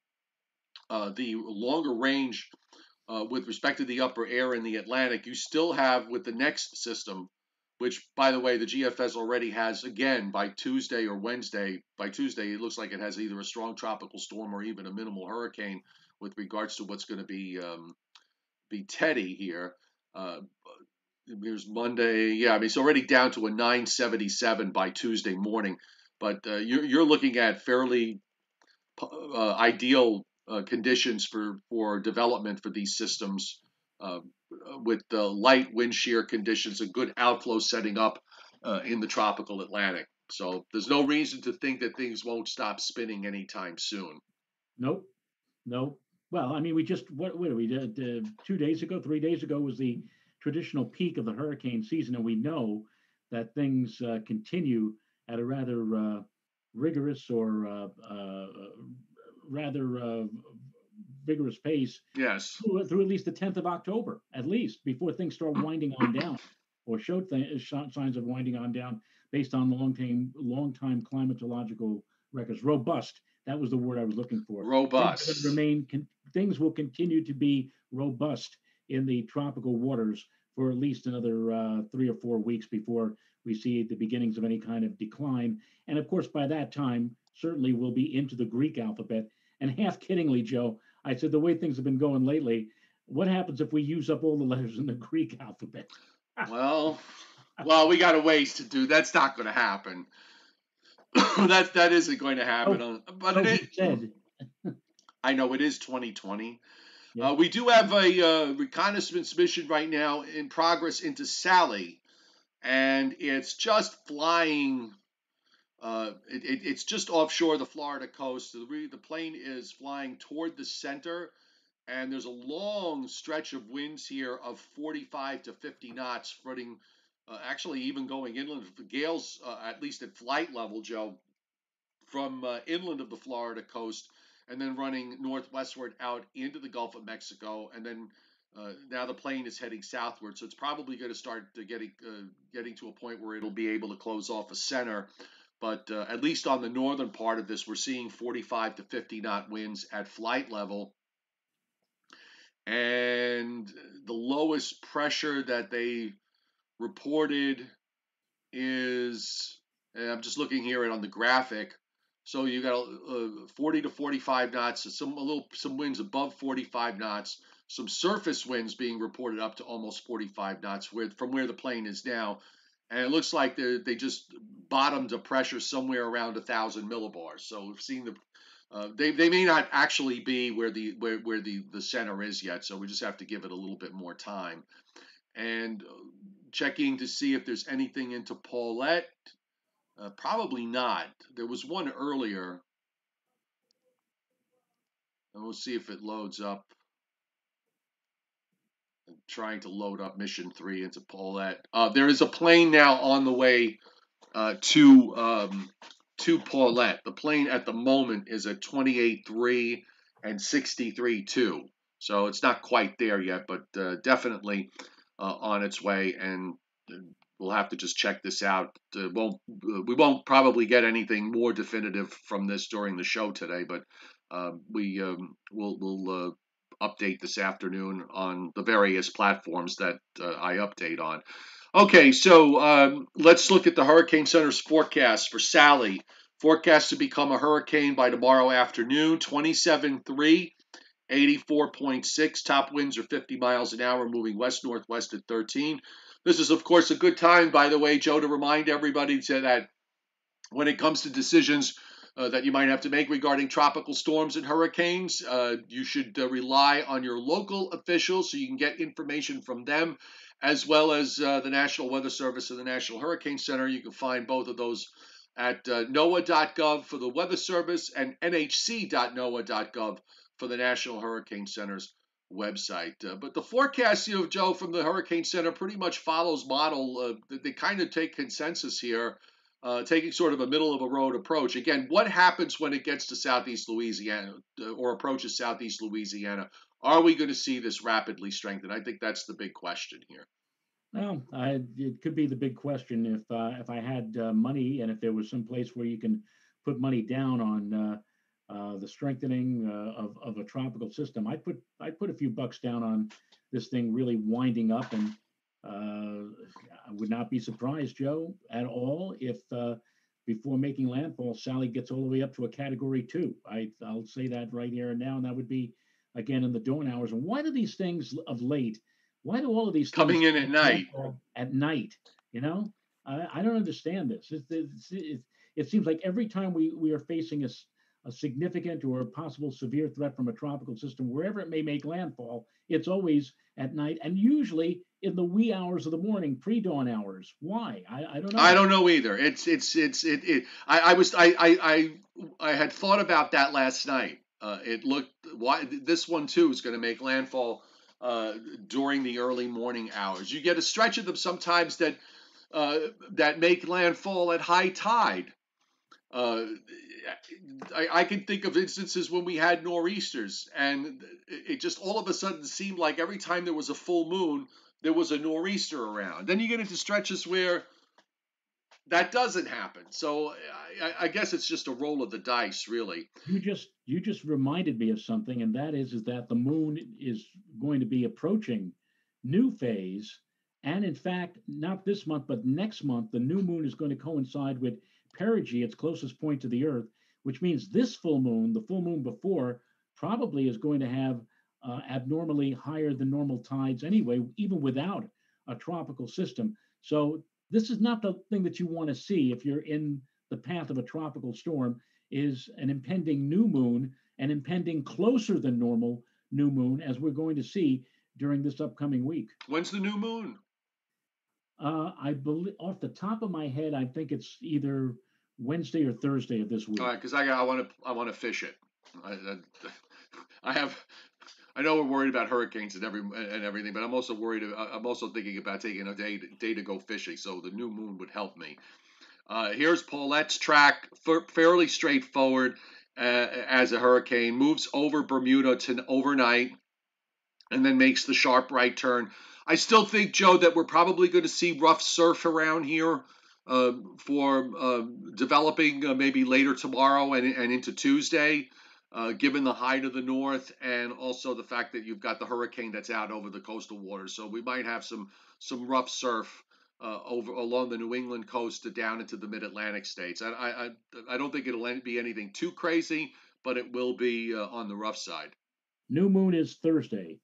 uh, the longer range uh, with respect to the upper air in the Atlantic, you still have with the next system, which, by the way, the GFS already has again by Tuesday or Wednesday. By Tuesday, it looks like it has either a strong tropical storm or even a minimal hurricane with regards to what's going to be um, be Teddy here. Uh, here's Monday. Yeah, I mean it's already down to a 977 by Tuesday morning, but uh, you're you're looking at fairly uh, ideal uh, conditions for for development for these systems with the light wind shear conditions, a good outflow setting up uh, in the tropical Atlantic. So there's no reason to think that things won't stop spinning anytime soon. Nope. Nope. Well, I mean, we just what what we did uh, two days ago, three days ago was the traditional peak of the hurricane season, and we know that things uh, continue at a rather uh, rigorous or uh, uh, rather uh, vigorous pace. Yes. Through, through, at least the 10th of October, at least, before things start winding on down or showed th- signs of winding on down based on long time, long time climatological records. Robust. That was the word I was looking for. Robust. Things remain. Con- things will continue to be robust in the tropical waters for at least another uh, three or four weeks before we see the beginnings of any kind of decline. And of course, by that time, certainly we'll be into the Greek alphabet. And half kiddingly, Joe, I said the way things have been going lately, what happens if we use up all the letters in the Greek alphabet? well, <laughs> well, we got a ways to do. That's not going to happen. <clears throat> that that isn't going to happen. Oh, but oh, it, said. <laughs> I know it is 2020. Yeah. Uh, we do have a uh, reconnaissance mission right now in progress into Sally, and it's just flying uh, it, it, it's just offshore the Florida coast. The, the plane is flying toward the center, and there's a long stretch of winds here of 45 to 50 knots, running uh, actually even going inland. Gales, uh, at least at flight level, Joe, from uh, inland of the Florida coast, and then running northwestward out into the Gulf of Mexico, and then uh, now the plane is heading southward, so it's probably going to start getting uh, getting to a point where it'll be able to close off a center but uh, at least on the northern part of this, we're seeing 45 to 50 knot winds at flight level. And the lowest pressure that they reported is, and I'm just looking here on the graphic. So you got uh, 40 to 45 knots, some a little some winds above 45 knots, some surface winds being reported up to almost 45 knots where, from where the plane is now and it looks like they they just bottomed a pressure somewhere around a thousand millibars. So we've seen the uh, they, they may not actually be where the where, where the, the center is yet, so we just have to give it a little bit more time. And uh, checking to see if there's anything into Paulette. Uh, probably not. There was one earlier. And we'll see if it loads up trying to load up Mission 3 into Paulette. Uh, there is a plane now on the way uh, to um, to Paulette. The plane at the moment is at 28.3 and 63.2. So it's not quite there yet, but uh, definitely uh, on its way. And uh, we'll have to just check this out. Uh, won't, we won't probably get anything more definitive from this during the show today, but we um, will we'll update this afternoon on the various platforms that uh, I update on. Okay, so um, let's look at the Hurricane Center's forecast for Sally. Forecast to become a hurricane by tomorrow afternoon, 27.3, 84.6. Top winds are 50 miles an hour, moving west northwest at 13. This is, of course, a good time, by the way, Joe, to remind everybody that when it comes to decisions uh, that you might have to make regarding tropical storms and hurricanes. Uh, you should uh, rely on your local officials so you can get information from them, as well as uh, the National Weather Service and the National Hurricane Center. You can find both of those at uh, NOAA.gov for the Weather Service and NHC.NOAA.gov for the National Hurricane Center's website. Uh, but the forecast, you know, Joe, from the Hurricane Center pretty much follows model. Uh, they kind of take consensus here uh, taking sort of a middle of a road approach. Again, what happens when it gets to southeast Louisiana uh, or approaches southeast Louisiana? Are we going to see this rapidly strengthen? I think that's the big question here. Well, I, it could be the big question if uh, if I had uh, money and if there was some place where you can put money down on uh, uh, the strengthening of, of a tropical system. I put I put a few bucks down on this thing really winding up and I would not be surprised, Joe, at all if uh, before making landfall, Sally gets all the way up to a category two. I, I'll say that right here and now, and that would be again in the dawn hours. And why do these things of late? Why do all of these coming in at night? At night, you know, I, I don't understand this. It, it, it, it seems like every time we we are facing a, a significant or a possible severe threat from a tropical system, wherever it may make landfall, it's always at night and usually in the wee hours of the morning, pre-dawn hours. Why? I, I don't know. I don't know either. It's it's it's it. it I, I was I, I I I had thought about that last night. Uh, it looked why this one too is going to make landfall uh, during the early morning hours. You get a stretch of them sometimes that uh, that make landfall at high tide. I, I, can think of instances when we had nor'easters, and it just all of a sudden seemed like every time there was a full moon, there was a nor'easter around. Then you get into stretches where that doesn't happen. So I, I, guess it's just a roll of the dice, really. You just you just reminded me of something, and that is is that the moon is going to be approaching new phase, and in fact, not this month, but next month, the new moon is going to coincide with perigee, its closest point to the Earth, which means this full moon, the full moon before, probably is going to have uh, abnormally higher than normal tides anyway, even without a tropical system. So this is not the thing that you want to see if you're in the path of a tropical storm is an impending new moon, an impending closer than normal new moon, as we're going to see during this upcoming week. When's the new moon? Uh, I believe off the top of my head, I think it's either Wednesday or Thursday of this week. All right, because I I want to I want to fish it. I, I, <laughs> I have I know we're worried about hurricanes and every and everything, but I'm also worried. Uh, I'm also thinking about taking a day day to go fishing. So the new moon would help me. Uh, here's Paulette's track, fairly straightforward uh, as a hurricane. Moves over Bermuda to overnight, and then makes the sharp right turn. I still think, Joe, that we're probably going to see rough surf around here uh, for uh, developing uh, maybe later tomorrow and, and into Tuesday uh, given the high to the north and also the fact that you've got the hurricane that's out over the coastal waters. So we might have some some rough surf uh, over along the New England coast to down into the Mid Atlantic states. I, I I don't think it'll be anything too crazy, but it will be uh, on the rough side. New moon is Thursday.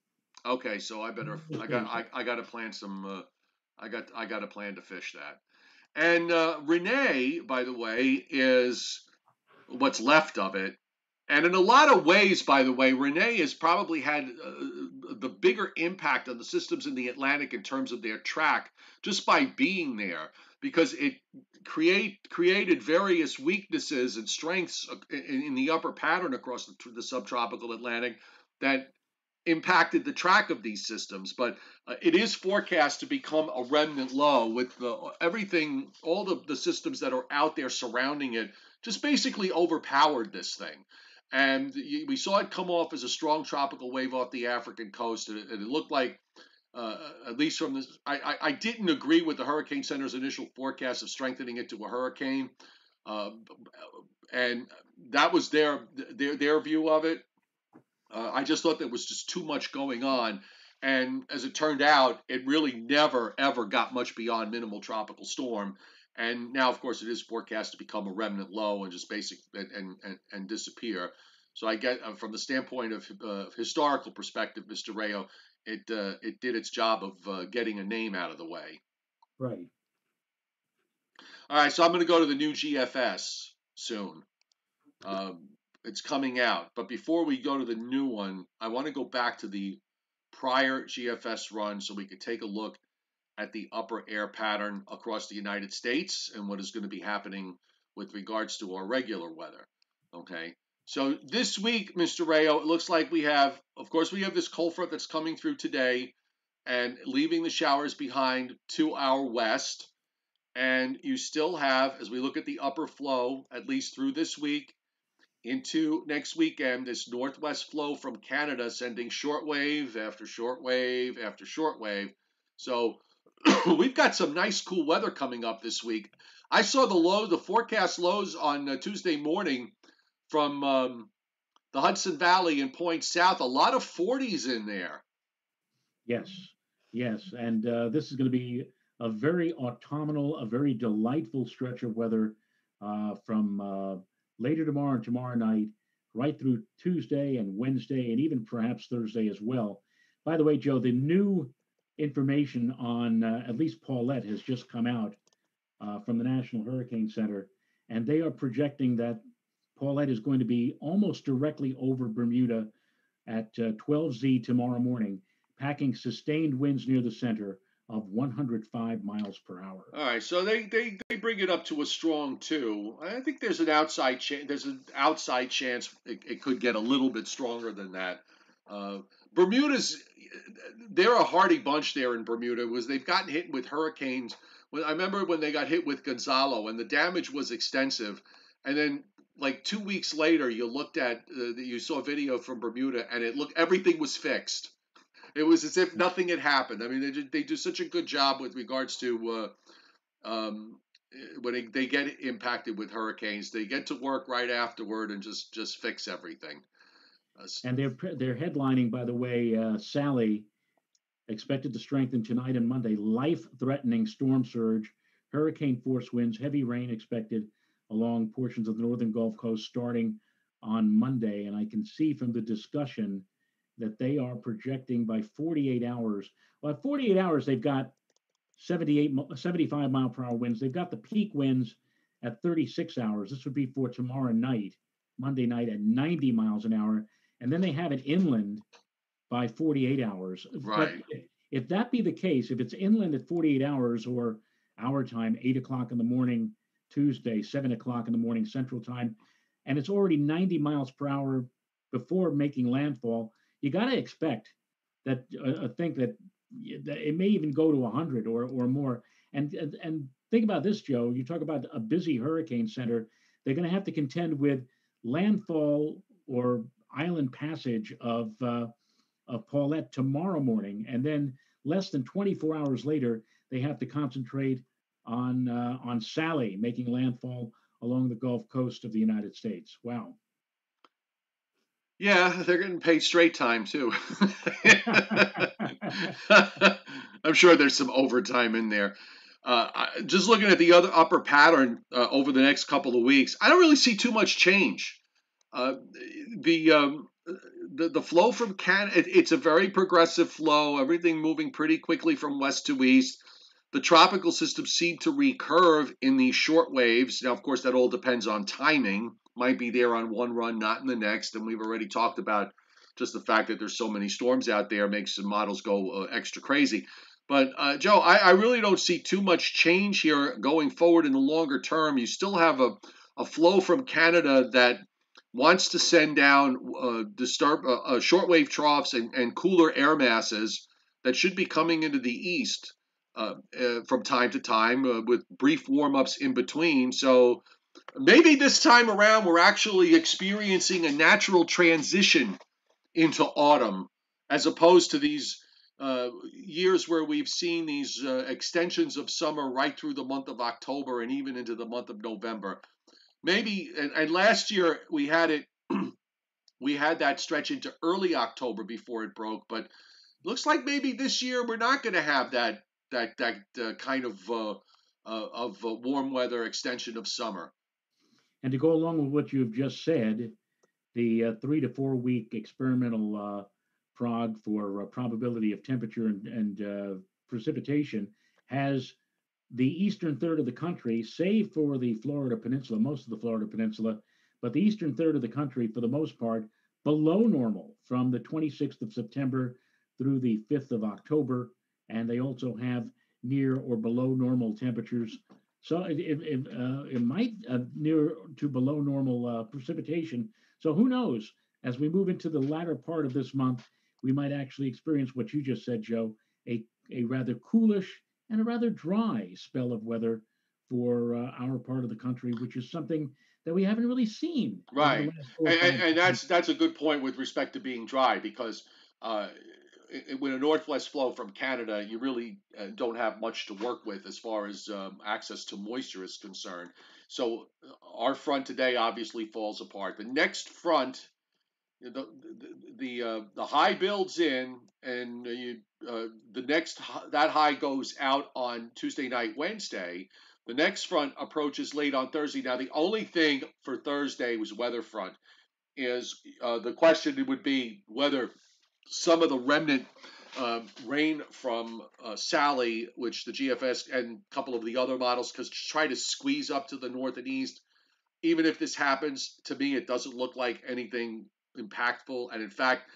Okay, so I better I got <laughs> I, I got to plan some uh, I got I got to plan to fish that. And uh, Rene, by the way, is what's left of it and in a lot of ways, by the way, Rene has probably had uh, the bigger impact on the systems in the Atlantic in terms of their track just by being there, because it create created various weaknesses and strengths in, in the upper pattern across the, the, subtropical Atlantic that impacted the track of these systems. But uh, it is forecast to become a remnant low with the, everything, all the, the systems that are out there surrounding it, just basically overpowered this thing and we saw it come off as a strong tropical wave off the African coast, and it, looked like, uh, at least from this, I, I, I, didn't agree with the Hurricane Center's initial forecast of strengthening it to a hurricane, uh, and that was their their their view of it. Uh, I just thought there was just too much going on, and as it turned out, it really never ever got much beyond minimal tropical storm. And now, of course, it is forecast to become a remnant low and just basic and and, and disappear. So I get uh, from the standpoint of uh, historical perspective, Mr. Rao, it uh, it did its job of uh, getting a name out of the way. Right. All right, so I'm going to go to the new GFS soon. Um, it's coming out. But before we go to the new one, I want to go back to the prior GFS run so we could take a look at the upper air pattern across the United States and what is going to be happening with regards to our regular weather. Okay. So this week, Mr. Rao, it looks like we have, of course, we have this cold front that's coming through today and leaving the showers behind to our west. And you still have, as we look at the upper flow, at least through this week into next weekend, this northwest flow from Canada sending shortwave after shortwave after shortwave. So <clears throat> we've got some nice cool weather coming up this week. I saw the low, the forecast lows on uh, Tuesday morning from um, the Hudson Valley and Point south. A lot of 40s in there. Yes, yes, and uh, this is going to be a very autumnal, a very delightful stretch of weather uh, from uh, later tomorrow and tomorrow night, right through Tuesday and Wednesday, and even perhaps Thursday as well. By the way, Joe, the new information on uh, at least Paulette has just come out uh, from the National Hurricane Center, and they are projecting that Paulette is going to be almost directly over Bermuda at uh, 12Z tomorrow morning, packing sustained winds near the center of 105 miles per hour. All right, so they, they, they bring it up to a strong two. I think there's an outside chance. There's an outside chance it, it, could get a little bit stronger than that. Uh, Bermuda's they're a hardy bunch there in Bermuda. Was they've gotten hit with hurricanes. When I remember when they got hit with Gonzalo and the damage was extensive, and then like two weeks later, you looked at uh, you saw a video from Bermuda and it looked everything was fixed. It was as if nothing had happened. I mean, they they do such a good job with regards to uh, um, when they, get impacted with hurricanes, they get to work right afterward and just just fix everything. And they're they're headlining, by the way, uh, Sally, expected to strengthen tonight and Monday. Life-threatening storm surge, hurricane force winds, heavy rain expected along portions of the northern Gulf Coast starting on Monday. And I can see from the discussion that they are projecting by 48 hours. Well, at 48 hours, they've got 78, 75 mile per hour winds. They've got the peak winds at 36 hours. This would be for tomorrow night, Monday night at 90 miles an hour and then they have it inland by 48 hours. Right. But if that be the case, if it's inland at 48 hours or our time, eight o'clock in the morning, Tuesday, seven o'clock in the morning Central Time, and it's already 90 miles per hour before making landfall, you got to expect that, uh, uh think that, that it may even go to 100 or, or more. And, and, think about this, Joe. You talk about a busy hurricane center. They're going to have to contend with landfall or island passage of uh, of Paulette tomorrow morning, and then less than 24 hours later, they have to concentrate on uh, on Sally making landfall along the Gulf Coast of the United States. Wow. Yeah, they're getting paid straight time too. <laughs> I'm sure there's some overtime in there. Uh, just looking at the other upper pattern uh, over the next couple of weeks, I don't really see too much change. Uh, the, um, the the flow from Canada, it, it's a very progressive flow. Everything moving pretty quickly from west to east. The tropical systems seem to recurve in these short waves. Now, of course, that all depends on timing. Might be there on one run, not in the next. And we've already talked about just the fact that there's so many storms out there makes the models go uh, extra crazy. But uh, Joe, I, I, really don't see too much change here going forward in the longer term. You still have a, a flow from Canada that wants to send down uh, disturb, uh, uh, shortwave troughs and, and, cooler air masses that should be coming into the east uh, uh from time to time with brief warm ups in between. So maybe this time around we're actually experiencing a natural transition into autumn as opposed to these. years where we've seen these extensions of summer right through the month of October and even into the month of November maybe and, and last year we had it <clears throat> we had that stretch into early October before it broke, but looks like maybe this year we're not going to have that that that uh, kind of uh, uh, of uh, warm weather extension of summer. And to go along with what you've just said, the uh, three to four week experimental uh, prog for probability of temperature and, and precipitation has the eastern third of the country, save for the Florida Peninsula, most of the Florida Peninsula, but the eastern third of the country, for the most part, below normal from the 26th of September through the 5th of October. And they also have near or below normal temperatures. So it, it, it, uh, it might uh, near to below normal uh, precipitation. So who knows? As we move into the latter part of this month, we might actually experience what you just said, Joe, a, a rather coolish and a rather dry spell of weather for uh, our part of the country, which is something that we haven't really seen. Right, and, and, and, that's that's a good point with respect to being dry because uh, with a northwest flow from Canada, you really uh, don't have much to work with as far as um, access to moisture is concerned. So uh, our front today obviously falls apart. The next front, the the the, uh, the high builds in, and you uh, the next that high goes out on Tuesday night, Wednesday. The next front approaches late on Thursday. Now, the only thing for Thursday was weather front. Is uh, the question would be whether some of the remnant uh, rain from uh, Sally, which the GFS and a couple of the other models, because try to squeeze up to the north and east. Even if this happens, to me, it doesn't look like anything impactful. And in fact,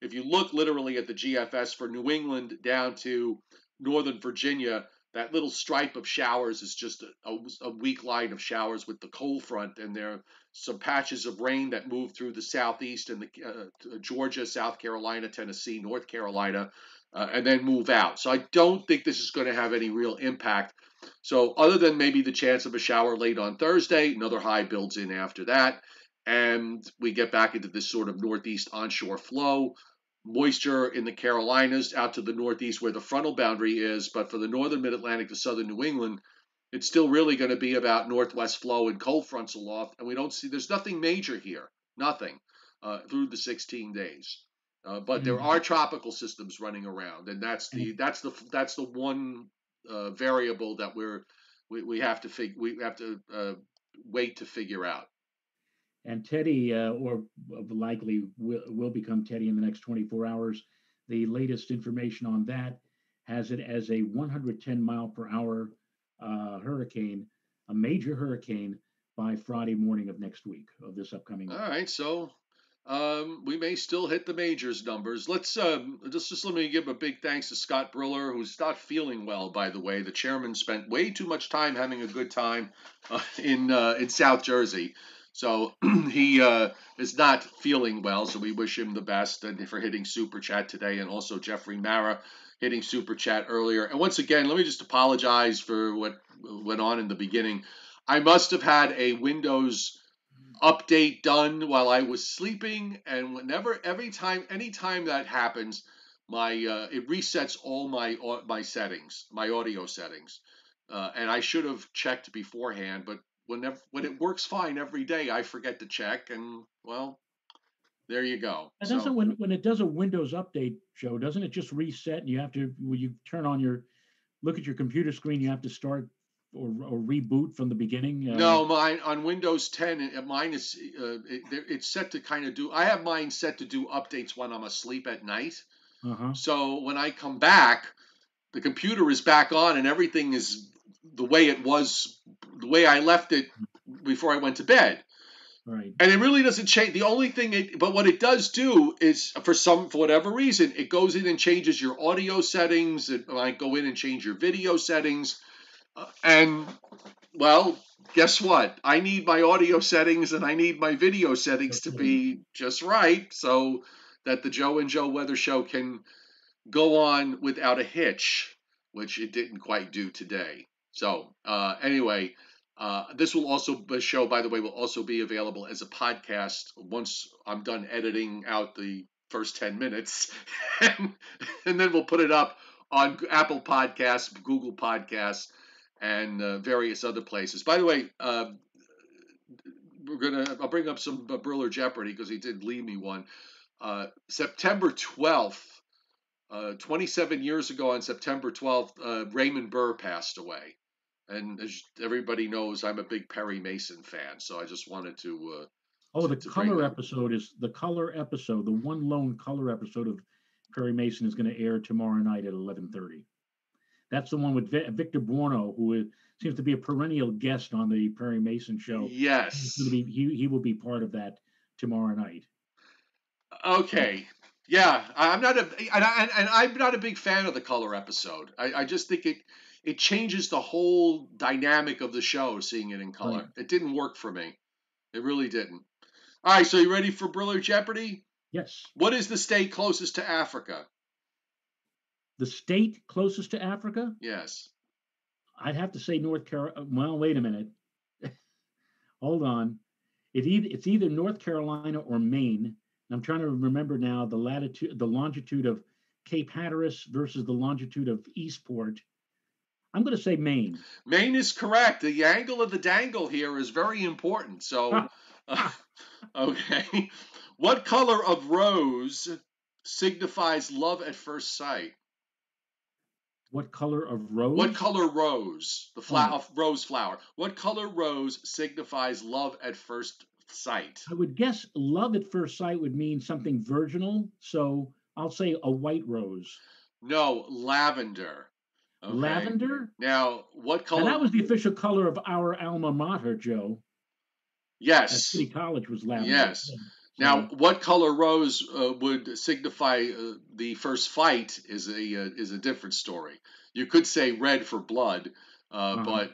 if you look literally at the GFS for New England down to Northern Virginia, that little stripe of showers is just a, a, a, weak line of showers with the cold front, and there are some patches of rain that move through the southeast and the uh, Georgia, South Carolina, Tennessee, North Carolina, uh, and then move out. So I don't think this is going to have any real impact. So other than maybe the chance of a shower late on Thursday, another high builds in after that, and we get back into this sort of northeast onshore flow moisture in the Carolinas out to the northeast where the frontal boundary is, but for the northern mid Atlantic to southern New England, it's still really going to be about northwest flow and cold fronts aloft. And we don't see, there's nothing major here, nothing uh, through the 16 days. Uh, but mm-hmm. there are tropical systems running around, and that's the that's the that's the one uh, variable that we're we, we have to fig- we have to uh, wait to figure out and Teddy, uh, or likely will, will become Teddy in the next 24 hours. The latest information on that has it as a 110 mile per hour uh, hurricane, a major hurricane by Friday morning of next week of this upcoming. All week. right, so um, we may still hit the majors numbers. Let's um, just just let me give a big thanks to Scott Briller, who's not feeling well. By the way, the chairman spent way too much time having a good time uh, in uh, in South Jersey. So <clears throat> he uh, is not feeling well. So we wish him the best and for hitting super chat today, and also Jeffrey Mara hitting super chat earlier. And once again, let me just apologize for what went on in the beginning. I must have had a Windows update done while I was sleeping, and whenever, every time, anytime that happens, my uh, it resets all my my settings, my audio settings. Uh, and I should have checked beforehand, but when when it works fine every day, I forget to check, and well, there you go. And doesn't so, when when it does a Windows update, Joe, doesn't it just reset and you have to when you turn on your look at your computer screen, you have to start or, or reboot from the beginning? Uh, no, mine on Windows 10, mine is uh, it, it's set to kind of do. I have mine set to do updates when I'm asleep at night. Uh-huh. So when I come back, the computer is back on and everything is the way it was, the way I left it before I went to bed. Right. And it really doesn't change. The only thing it, but what it does do is, for some, for whatever reason, it goes in and changes your audio settings. It might go in and change your video settings. Uh, and, well, guess what? I need my audio settings and I need my video settings to be just right so that the Joe and Joe Weather Show can go on without a hitch, which it didn't quite do today. So uh, anyway, uh, this will also the show, by the way, will also be available as a podcast once I'm done editing out the first ten minutes, <laughs> and, and then we'll put it up on Apple Podcasts, Google Podcasts, and uh, various other places. By the way, uh, we're gonna I'll bring up some uh, Briller Jeopardy because he did leave me one. Uh, September twelfth. Uh, 27 years ago on September 12th, uh, Raymond Burr passed away. And as everybody knows, I'm a big Perry Mason fan, so I just wanted to. Uh, oh, the to color episode is the color episode. The one lone color episode of Perry Mason is going to air tomorrow night at 11:30. That's the one with Vi- Victor Buono, who is, seems to be a perennial guest on the Perry Mason show. Yes. be, he, he will be part of that tomorrow night. Okay. Yeah, I'm not a and, I, I'm not a big fan of the color episode. I, I just think it it changes the whole dynamic of the show seeing it in color. Right. It didn't work for me. It really didn't. All right, so you ready for Briller Jeopardy? Yes. What is the state closest to Africa? The state closest to Africa, Yes. I'd have to say North Carolina. Well, wait a minute. <laughs> Hold on. It either, it's either North Carolina or Maine. I'm trying to remember now the latitude, the longitude of Cape Hatteras versus the longitude of Eastport. I'm going to say Maine. Maine is correct. The angle of the dangle here is very important. So, <laughs> <laughs> okay. What color of rose signifies love at first sight? What color of rose? What color rose? The flower, Oh. of rose flower. What color rose signifies love at first sight? I would guess love at first sight would mean something virginal. So I'll say a white rose. No, lavender. Okay. Lavender? Now, what color? And that was the official color of our alma mater, Joe. At yes. City College was lavender. Yes. So- Now, what color rose uh, would signify uh, the first fight is a uh, is a different story. You could say red for blood, uh, Uh-huh.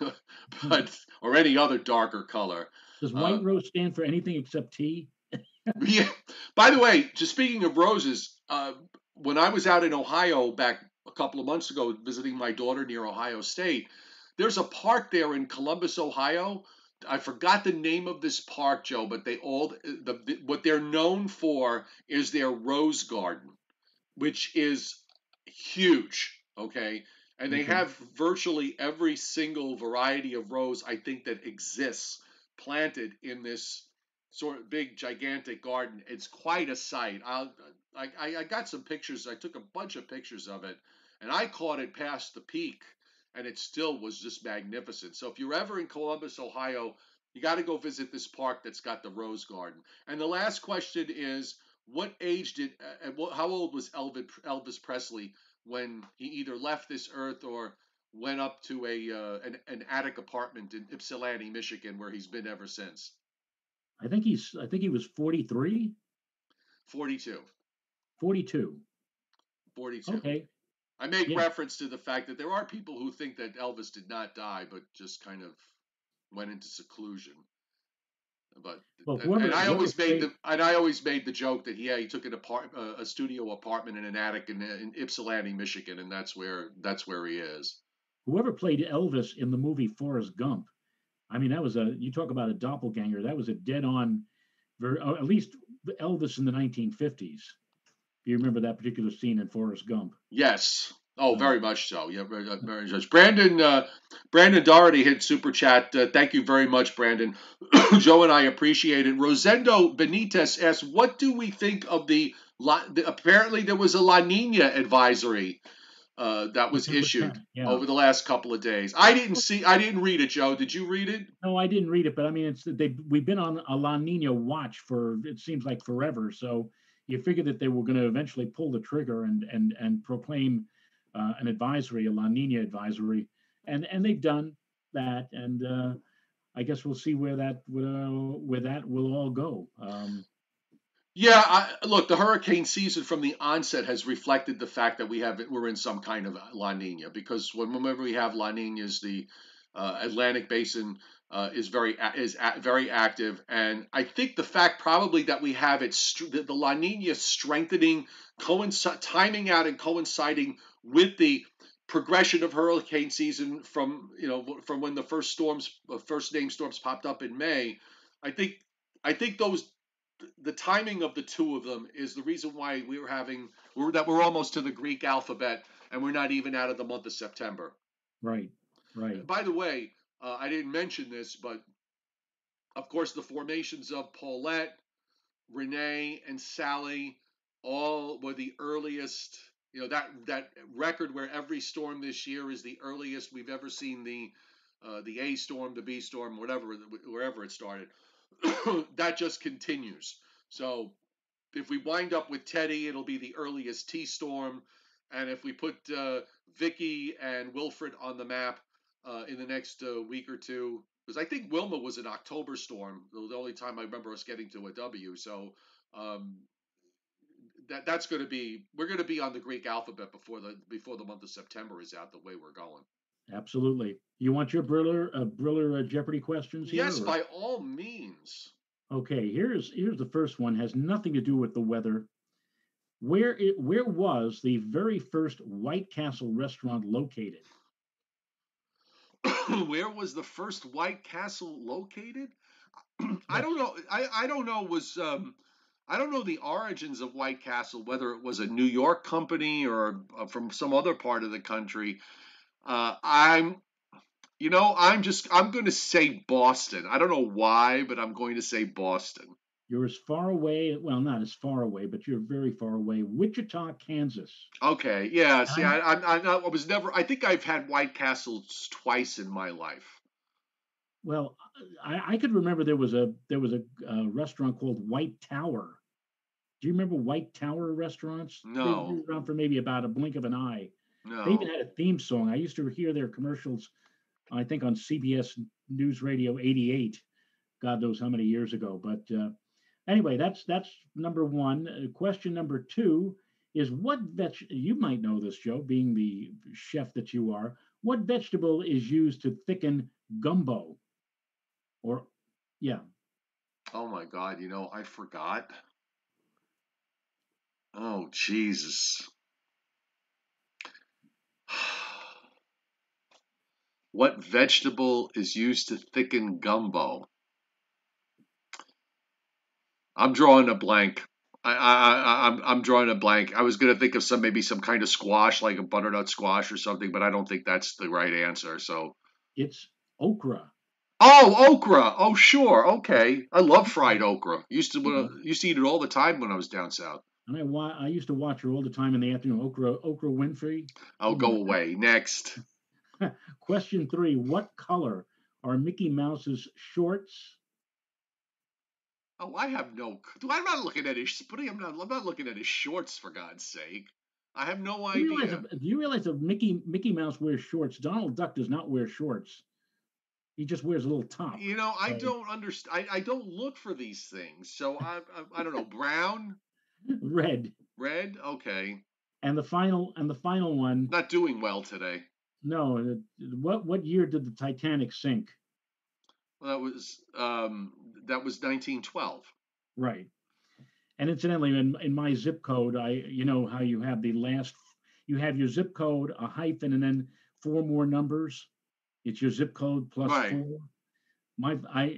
but <laughs> but or any other darker color. Does uh, white rose stand for anything except tea? <laughs> Yeah. By the way, just speaking of roses, uh, when I was out in Ohio back a couple of months ago visiting my daughter near Ohio State, there's a park there in Columbus, Ohio. I forgot the name of this park, Joe, but they all the, the what they're known for is their rose garden, which is huge. Okay. And they Okay. have virtually every single variety of rose I think that exists planted in this sort of big gigantic garden. It's quite a sight. I'll, I, I got some pictures. I took a bunch of pictures of it, and I caught it past the peak, and it still was just magnificent. So if you're ever in Columbus, Ohio, you got to go visit this park that's got the rose garden. And the last question is, what age did, uh, uh, how old was Elvis Presley when he either left this earth or went up to a uh, an, an attic apartment in Ypsilanti, Michigan, where he's been ever since? I think he's I think he was 43, 42. 42. 42. Okay. I make Yeah. reference to the fact that there are people who think that Elvis did not die, but just kind of went into seclusion. But Well, and, whoever- and I always made the and I always made the joke that yeah he took an apart uh, a studio apartment in an attic in, in Ypsilanti, Michigan, and that's where that's where he is. Whoever played Elvis in the movie Forrest Gump, I mean that was a you talk about a doppelganger. That was a dead on, ver- at least Elvis in the 1950s. If you remember that particular scene in Forrest Gump. Yes. Oh, Uh, very much so. Yeah, very, uh, very much. Brandon, uh, Brandon Doherty hit super chat. Uh, thank you very much, Brandon. <clears throat> Joe and I appreciate it. Rosendo Benitez asks, "What do we think of the, La- the apparently there was a La Nina advisory uh, that was issued Yeah. over the last couple of days. I didn't see. I didn't read it, Joe. Did you read it? No, I didn't read it, but I mean, it's they. We've been on a La Nina watch for it seems like forever. So you figure that they were going to eventually pull the trigger and and and proclaim uh, an advisory, a La Nina advisory, and and they've done that. And uh, I guess we'll see where that will where that will all go. Um, Yeah, I, look, the hurricane season from the onset has reflected the fact that we have we're in some kind of La Nina because whenever we have La Ninas, the uh, Atlantic Basin uh, is very is very active, and I think the fact probably that we have it the, the La Nina strengthening, coincide timing out and coinciding with the progression of hurricane season from you know from when the first storms uh, first name storms popped up in May. I think I think those the timing of the two of them is the reason why we're having we're that we're almost to the Greek alphabet and we're not even out of the month of September. right, right. By the way, uh, I didn't mention this, but of course the formations of Paulette, Rene, and Sally all were the earliest. You know that that record where every storm this year is the earliest we've ever seen the uh, the A storm, the B storm, whatever wherever it started. <coughs> that just continues. So if we wind up with Teddy, it'll be the earliest T storm. And if we put uh, Vicky and Wilfred on the map uh, in the next uh, week or two, because I think Wilma was an October storm, the only time I remember us getting to a W. So um, that that's going to be we're going to be on the Greek alphabet before the before the month of September is out. The way we're going. Absolutely. You want your Briller uh, Briller uh, Jeopardy questions here? Yes, or? by all means. Okay, here's here's the first one. Has nothing to do with the weather. Where it where was the very first White Castle restaurant located? <clears throat> where was the first White Castle located? I don't know. I, I don't know. Was um, I don't know the origins of White Castle, whether it was a New York company or uh, from some other part of the country. Uh, I'm, you know, I'm just I'm going to say Boston. I don't know why, but I'm going to say Boston. You're as far away, well, not as far away, but you're very far away. Wichita, Kansas. Okay, yeah. See, I, I, I, I was never. I think I've had White Castles twice in my life. Well, I, I could remember there was a there was a, a, restaurant called White Tower. Do you remember White Tower restaurants? No. They were around for maybe about a blink of an eye. No. They even had a theme song. I used to hear their commercials, I think on CBS News Radio 88. God knows how many years ago. But uh, anyway, that's that's number one. Uh, question number two is what veg? You might know this, Joe, being the chef that you are. What vegetable is used to thicken gumbo? Or, yeah. Oh my God! You know, I forgot. Oh Jesus! What vegetable is used to thicken gumbo? I'm drawing a blank. I, I, I'm, I'm drawing a blank. I was going to think of some, maybe some kind of squash, like a butternut squash or something, but I don't think that's the right answer. So it's okra. Oh, okra. Oh, sure. Okay. I love fried okra. Used to uh, used to eat it all the time when I was down south. And I, I used to watch her all the time in the afternoon. Okra, Okra Winfrey. I'll go away. Next. <laughs> Question three: What color are Mickey Mouse's shorts? Oh, I have no. Do I'm not looking at his. I'm not. I'm not looking at his shorts for God's sake. I have no idea. Do you realize, do you realize that Mickey Mickey Mouse wears shorts? Donald Duck does not wear shorts. He just wears a little top. You know, I don't understand. I, I don't look for these things. So I, I I don't know. Brown, <laughs> red, red. Okay. And the final and the final one. Not doing well today. No. What what year did the Titanic sink? Well, that was um, that was 1912. Right. And incidentally, in, in my zip code, I you know how you have the last you have your zip code, a hyphen, and then four more numbers. It's your zip code plus right. four. My I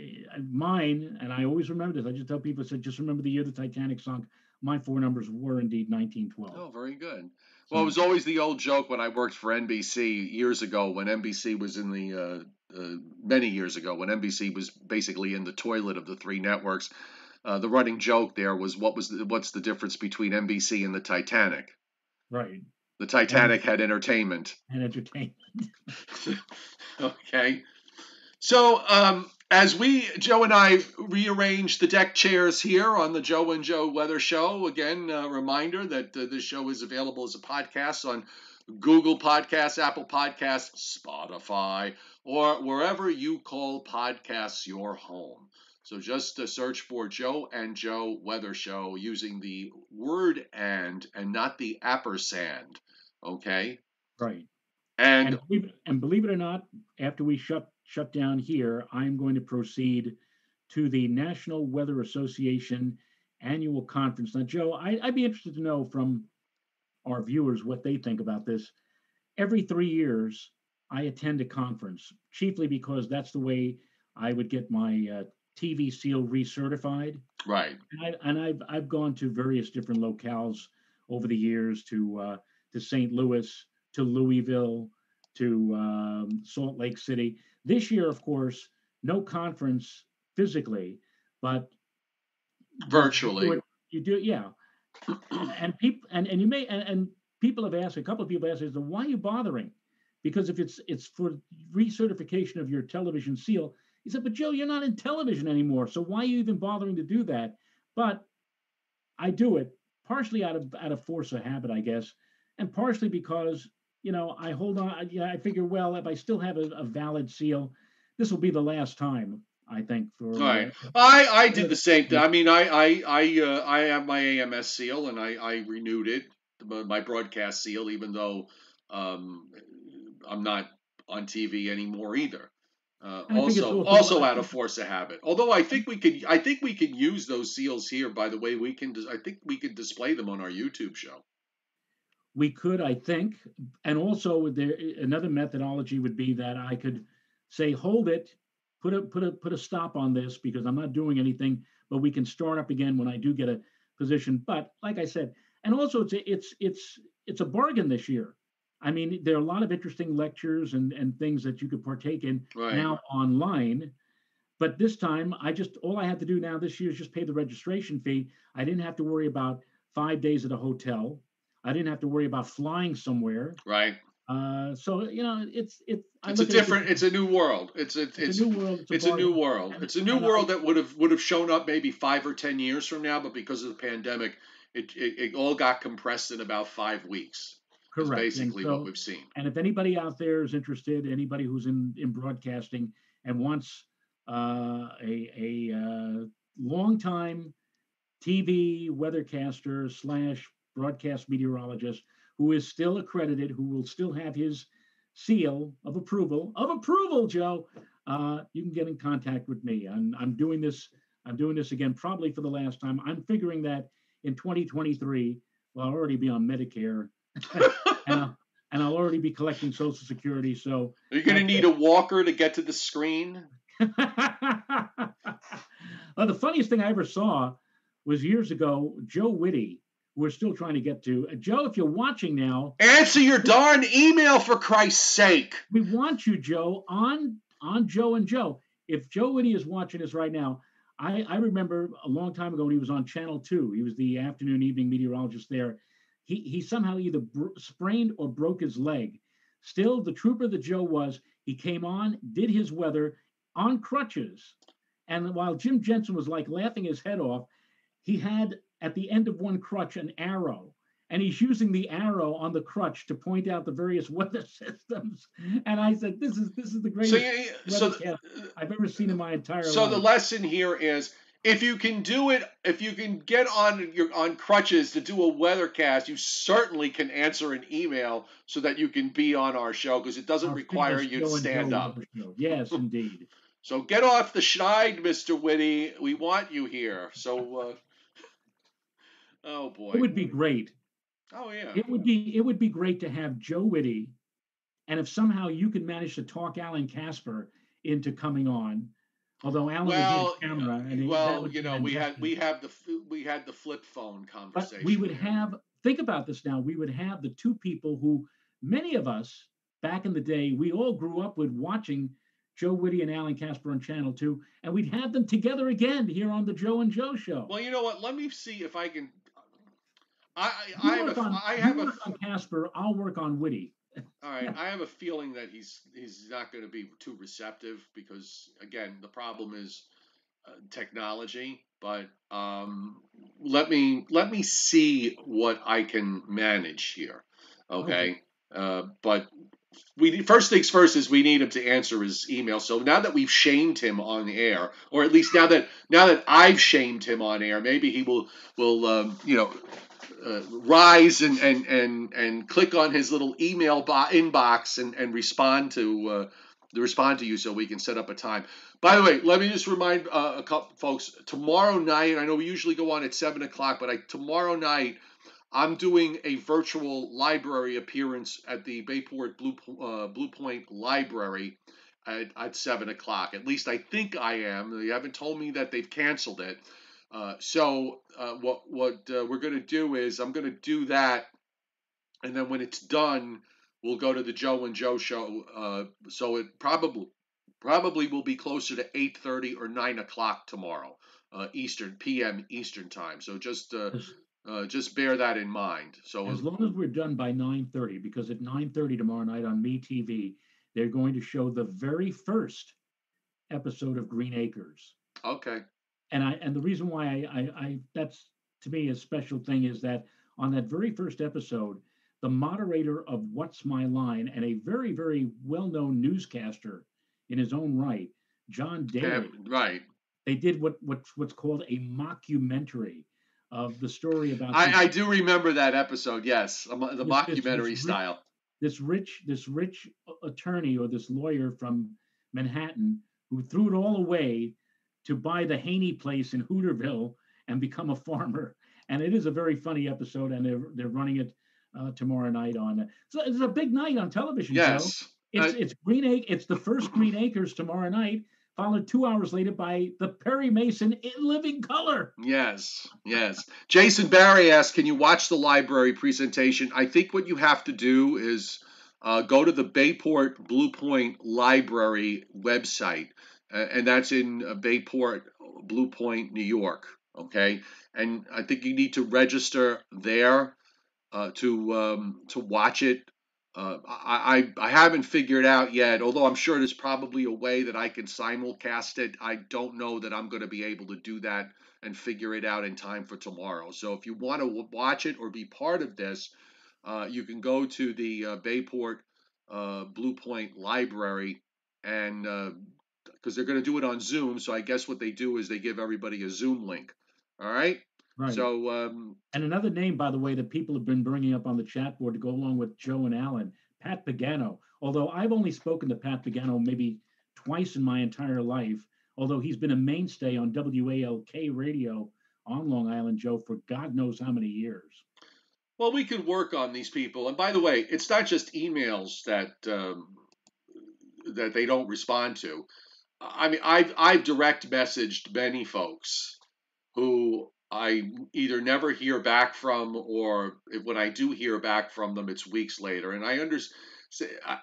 mine, and I always remember this. I just tell people, I said, just remember the year the Titanic sunk. My four numbers were indeed 1912. Oh, very good. Well, it was always the old joke when I worked for NBC years ago, when NBC was in the uh, uh, many years ago, when NBC was basically in the toilet of the three networks. Uh, the running joke there was what was the, what's the difference between NBC and the Titanic? Right. The Titanic and, had entertainment. And entertainment. <laughs> <laughs> okay. So, um, as we, Joe and I, rearrange the deck chairs here on the Joe and Joe Weather Show, again, a reminder that uh, this show is available as a podcast on Google Podcasts, Apple Podcasts, Spotify, or wherever you call podcasts your home. So just uh, search for Joe and Joe Weather Show using the word and and not the appersand Okay. Right. And and believe, and believe it or not, after we shut shut down here, I'm going to proceed to the National Weather Association annual conference. Now, Joe, I, would be interested to know from our viewers what they think about this. Every three years, I attend a conference, chiefly because that's the way I would get my uh, TV seal recertified. Right. And, I, and I've I've gone to various different locales over the years to uh, to St. Louis, to Louisville, to um, Salt Lake City. This year, of course, no conference physically, but virtually. You do, it, you do yeah. and people and, and you may and, and people have asked a couple of people have asked, why are you bothering? Because if it's it's for recertification of your television seal, he said, but Joe, you're not in television anymore, so why are you even bothering to do that? But I do it partially out of out of force of habit, I guess, and partially because you know I hold on. Yeah, I figure well if I still have a, a valid seal, this will be the last time. I think for right. Uh, I I did the same thing. I mean, I I I uh, I have my AMS seal and I I renewed it, my broadcast seal, even though um, I'm not on TV anymore either. Uh, also, also out of force of habit. Although I think we could, I think we can use those seals here. By the way, we can. I think we could display them on our YouTube show. We could, I think, and also there another methodology would be that I could say, hold it, put a put a put a stop on this because I'm not doing anything, but we can start up again when I do get a position. But like I said, and also it's a, it's it's it's a bargain this year I mean, there are a lot of interesting lectures and, and things that you could partake in right. now online. But this time, I just all I had to do now this year is just pay the registration fee. I didn't have to worry about five days at a hotel. I didn't have to worry about flying somewhere. Right. Uh, so you know, it's it's. It's a different. It, it's a new world. It's a, it's, it's a new world. It's a, it's a new world. It's a new world that would have would have shown up maybe five or ten years from now, but because of the pandemic, it, it, it all got compressed in about five weeks. Correct. basically so, what we've seen. And if anybody out there is interested, anybody who's in, in broadcasting and wants uh, a, a uh, long time TV weathercaster slash broadcast meteorologist who is still accredited, who will still have his seal of approval of approval, Joe, uh, you can get in contact with me. I'm, I'm doing this. I'm doing this again, probably for the last time. I'm figuring that in 2023, well, I'll already be on Medicare <laughs> and, I'll, and I'll already be collecting Social Security. So are you going to need a walker to get to the screen? <laughs> well, the funniest thing I ever saw was years ago. Joe Witte. We're still trying to get to uh, Joe. If you're watching now, answer your darn email for Christ's sake. We want you, Joe, on on Joe and Joe. If Joe Witte is watching us right now, I, I remember a long time ago when he was on Channel Two. He was the afternoon evening meteorologist there, he, he somehow either br- sprained or broke his leg. Still, the trooper that Joe was, he came on, did his weather on crutches. And while Jim Jensen was like laughing his head off, he had at the end of one crutch an arrow. And he's using the arrow on the crutch to point out the various <laughs> weather systems. And I said, "This is this is the greatest so, so I've ever seen in my entire so life." So the lesson here is if you can do it, if you can get on your on crutches to do a weathercast, you certainly can answer an email so that you can be on our show because it doesn't require you to stand up. Yes, <laughs> indeed. so get off the schneid, Mister Witte. We want you here. So, uh, oh boy, it would be great. Oh yeah, it would be it would be great to have Joe Witte, and if somehow you could manage to talk Alan Casper into coming on Although Alan well, camera, and well, you know, we had we have the we had the flip phone conversation. But we would have think about this now. We would have the two people who many of us back in the day we all grew up with watching Joe Witte and Alan Casper on Channel Two, and we'd have them together again here on the Joe and Joe Show. Well, you know what? Let me see if I can. I I, I have a, on, I have a on Casper. I'll work on Witte. All right, <laughs> I have a feeling that he's he's not going to be too receptive because again, the problem is uh, technology. But um, let me let me see what I can manage here. Okay, okay. Uh, but we first things first is we need him to answer his email. So now that we've shamed him on air, or at least now that now that I've shamed him on air, maybe he will will um, you know uh, rise and, and and and click on his little email bo- inbox and, and respond to uh, respond to you so we can set up a time. By the way, let me just remind uh, a couple folks tomorrow night. I know we usually go on at seven o'clock, but I, tomorrow night I'm doing a virtual library appearance at the Bayport Blue uh, Blue Point Library at, at seven o'clock. At least I think I am. They haven't told me that they've canceled it. Uh, so uh, what what uh, we're going to do is I'm going to do that, and then when it's done, we'll go to the Joe and Joe show. Uh, so it probably probably will be closer to 8:30 or 9 o'clock tomorrow, uh, Eastern PM Eastern time. So just just bear that in mind. So as long as we're done by 9:30, because at 9:30 tomorrow night on MeTV, they're going to show the very first episode of Green Acres. Okay and I and the reason why I, I, I that's to me a special thing is that on that very first episode, the moderator of What's My Line and a very, very well known newscaster in his own right, John Daly. Yeah, right. They did what, what what's called a mockumentary of the story about. I, I do remember that episode. Yes, the This- this- mockumentary this style. this rich this rich attorney or this lawyer from Manhattan who threw it all away to buy the Haney place in Hooterville and become a farmer. And it is a very funny episode, and they're they're running it uh, tomorrow night on. So it's a big night on television. Yes. it's I- it's Green Acre. It's the first Green Acres tomorrow night, followed two hours later by the Perry Mason in living color. Yes, yes. Jason Barry asked, "Can you watch the library presentation?" I think what you have to do is uh, go to the Bayport Blue Point Library website, and that's in uh, Bayport, Blue Point, New York. Okay, and I think you need to register there uh, to um, to watch it. Uh, I, I I haven't figured out yet, although I'm sure there's probably a way that I can simulcast it. I don't know that I'm going to be able to do that and figure it out in time for tomorrow. So if you want to watch it or be part of this, uh, you can go to the uh, Bayport uh, Blue Point Library and because they're going to do it on Zoom. So I guess what they do is they give everybody a Zoom link. All right. Right. So um, And another name, by the way, that people have been bringing up on the chat board to go along with Joe and Alan, Pat Pagano. Although I've only spoken to Pat Pagano maybe twice in my entire life, although he's been a mainstay on WALK radio on Long Island, Joe, for God knows how many years. Well, we could work on these people. And by the way, it's not just emails that um, that they don't respond to. I mean, I've I've direct messaged many folks who I either never hear back from, or when I do hear back from them, it's weeks later. And I understand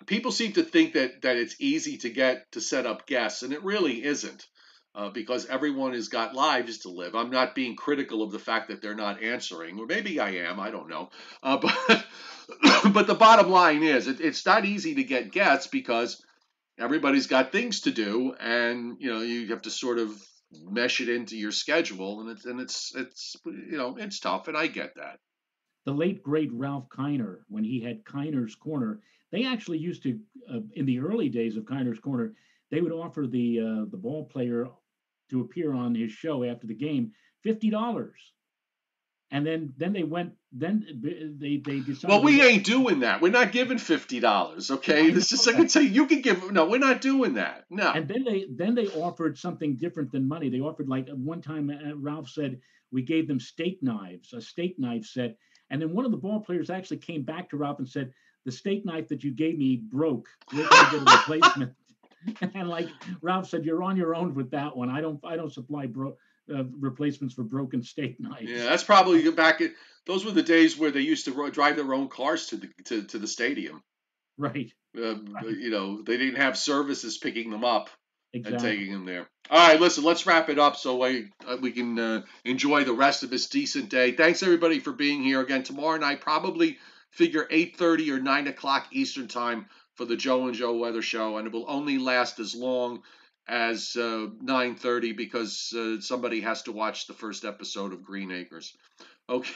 people seem to think that that it's easy to get to set up guests, and it really isn't. Uh, because everyone has got lives to live. I'm not being critical of the fact that they're not answering, or maybe I am. I don't know. Uh, <laughs> but but the bottom line is, it, it's not easy to get guests because everybody's got things to do, and you know you have to sort of mesh it into your schedule, and it's and it's it's you know it's tough, and I get that. The late great Ralph Kiner, when he had Kiner's Corner, they actually used to, uh, in the early days of Kiner's Corner, they would offer the uh, the ball player to appear on his show after the game fifty dollars, and then then they went then they they decided. Well, we ain't doing that. We're not giving fifty dollars. Okay, this is I can say you can give. No, we're not doing that. No. And then they then they offered something different than money. They offered like one time uh, Ralph said we gave them steak knives, a steak knife set, and then one of the ball players actually came back to Ralph and said the steak knife that you gave me broke. We're going to get a replacement. <laughs> and like Ralph said, you're on your own with that one. I don't I don't supply bro- uh, replacements for broken steak <laughs> knives. Yeah, that's probably back. At, those were the days where they used to ro- drive their own cars to the to, to the stadium. Right. Um, You know, they didn't have services picking them up and taking them there. All right, listen, let's wrap it up so I, uh, we can uh, enjoy the rest of this decent day. Thanks everybody for being here again tomorrow night. Probably figure 8:30 or 9 o'clock Eastern time for the Joe and Joe Weather Show, and it will only last as long as uh, 9:30 because uh, somebody has to watch the first episode of Green Acres. Okay.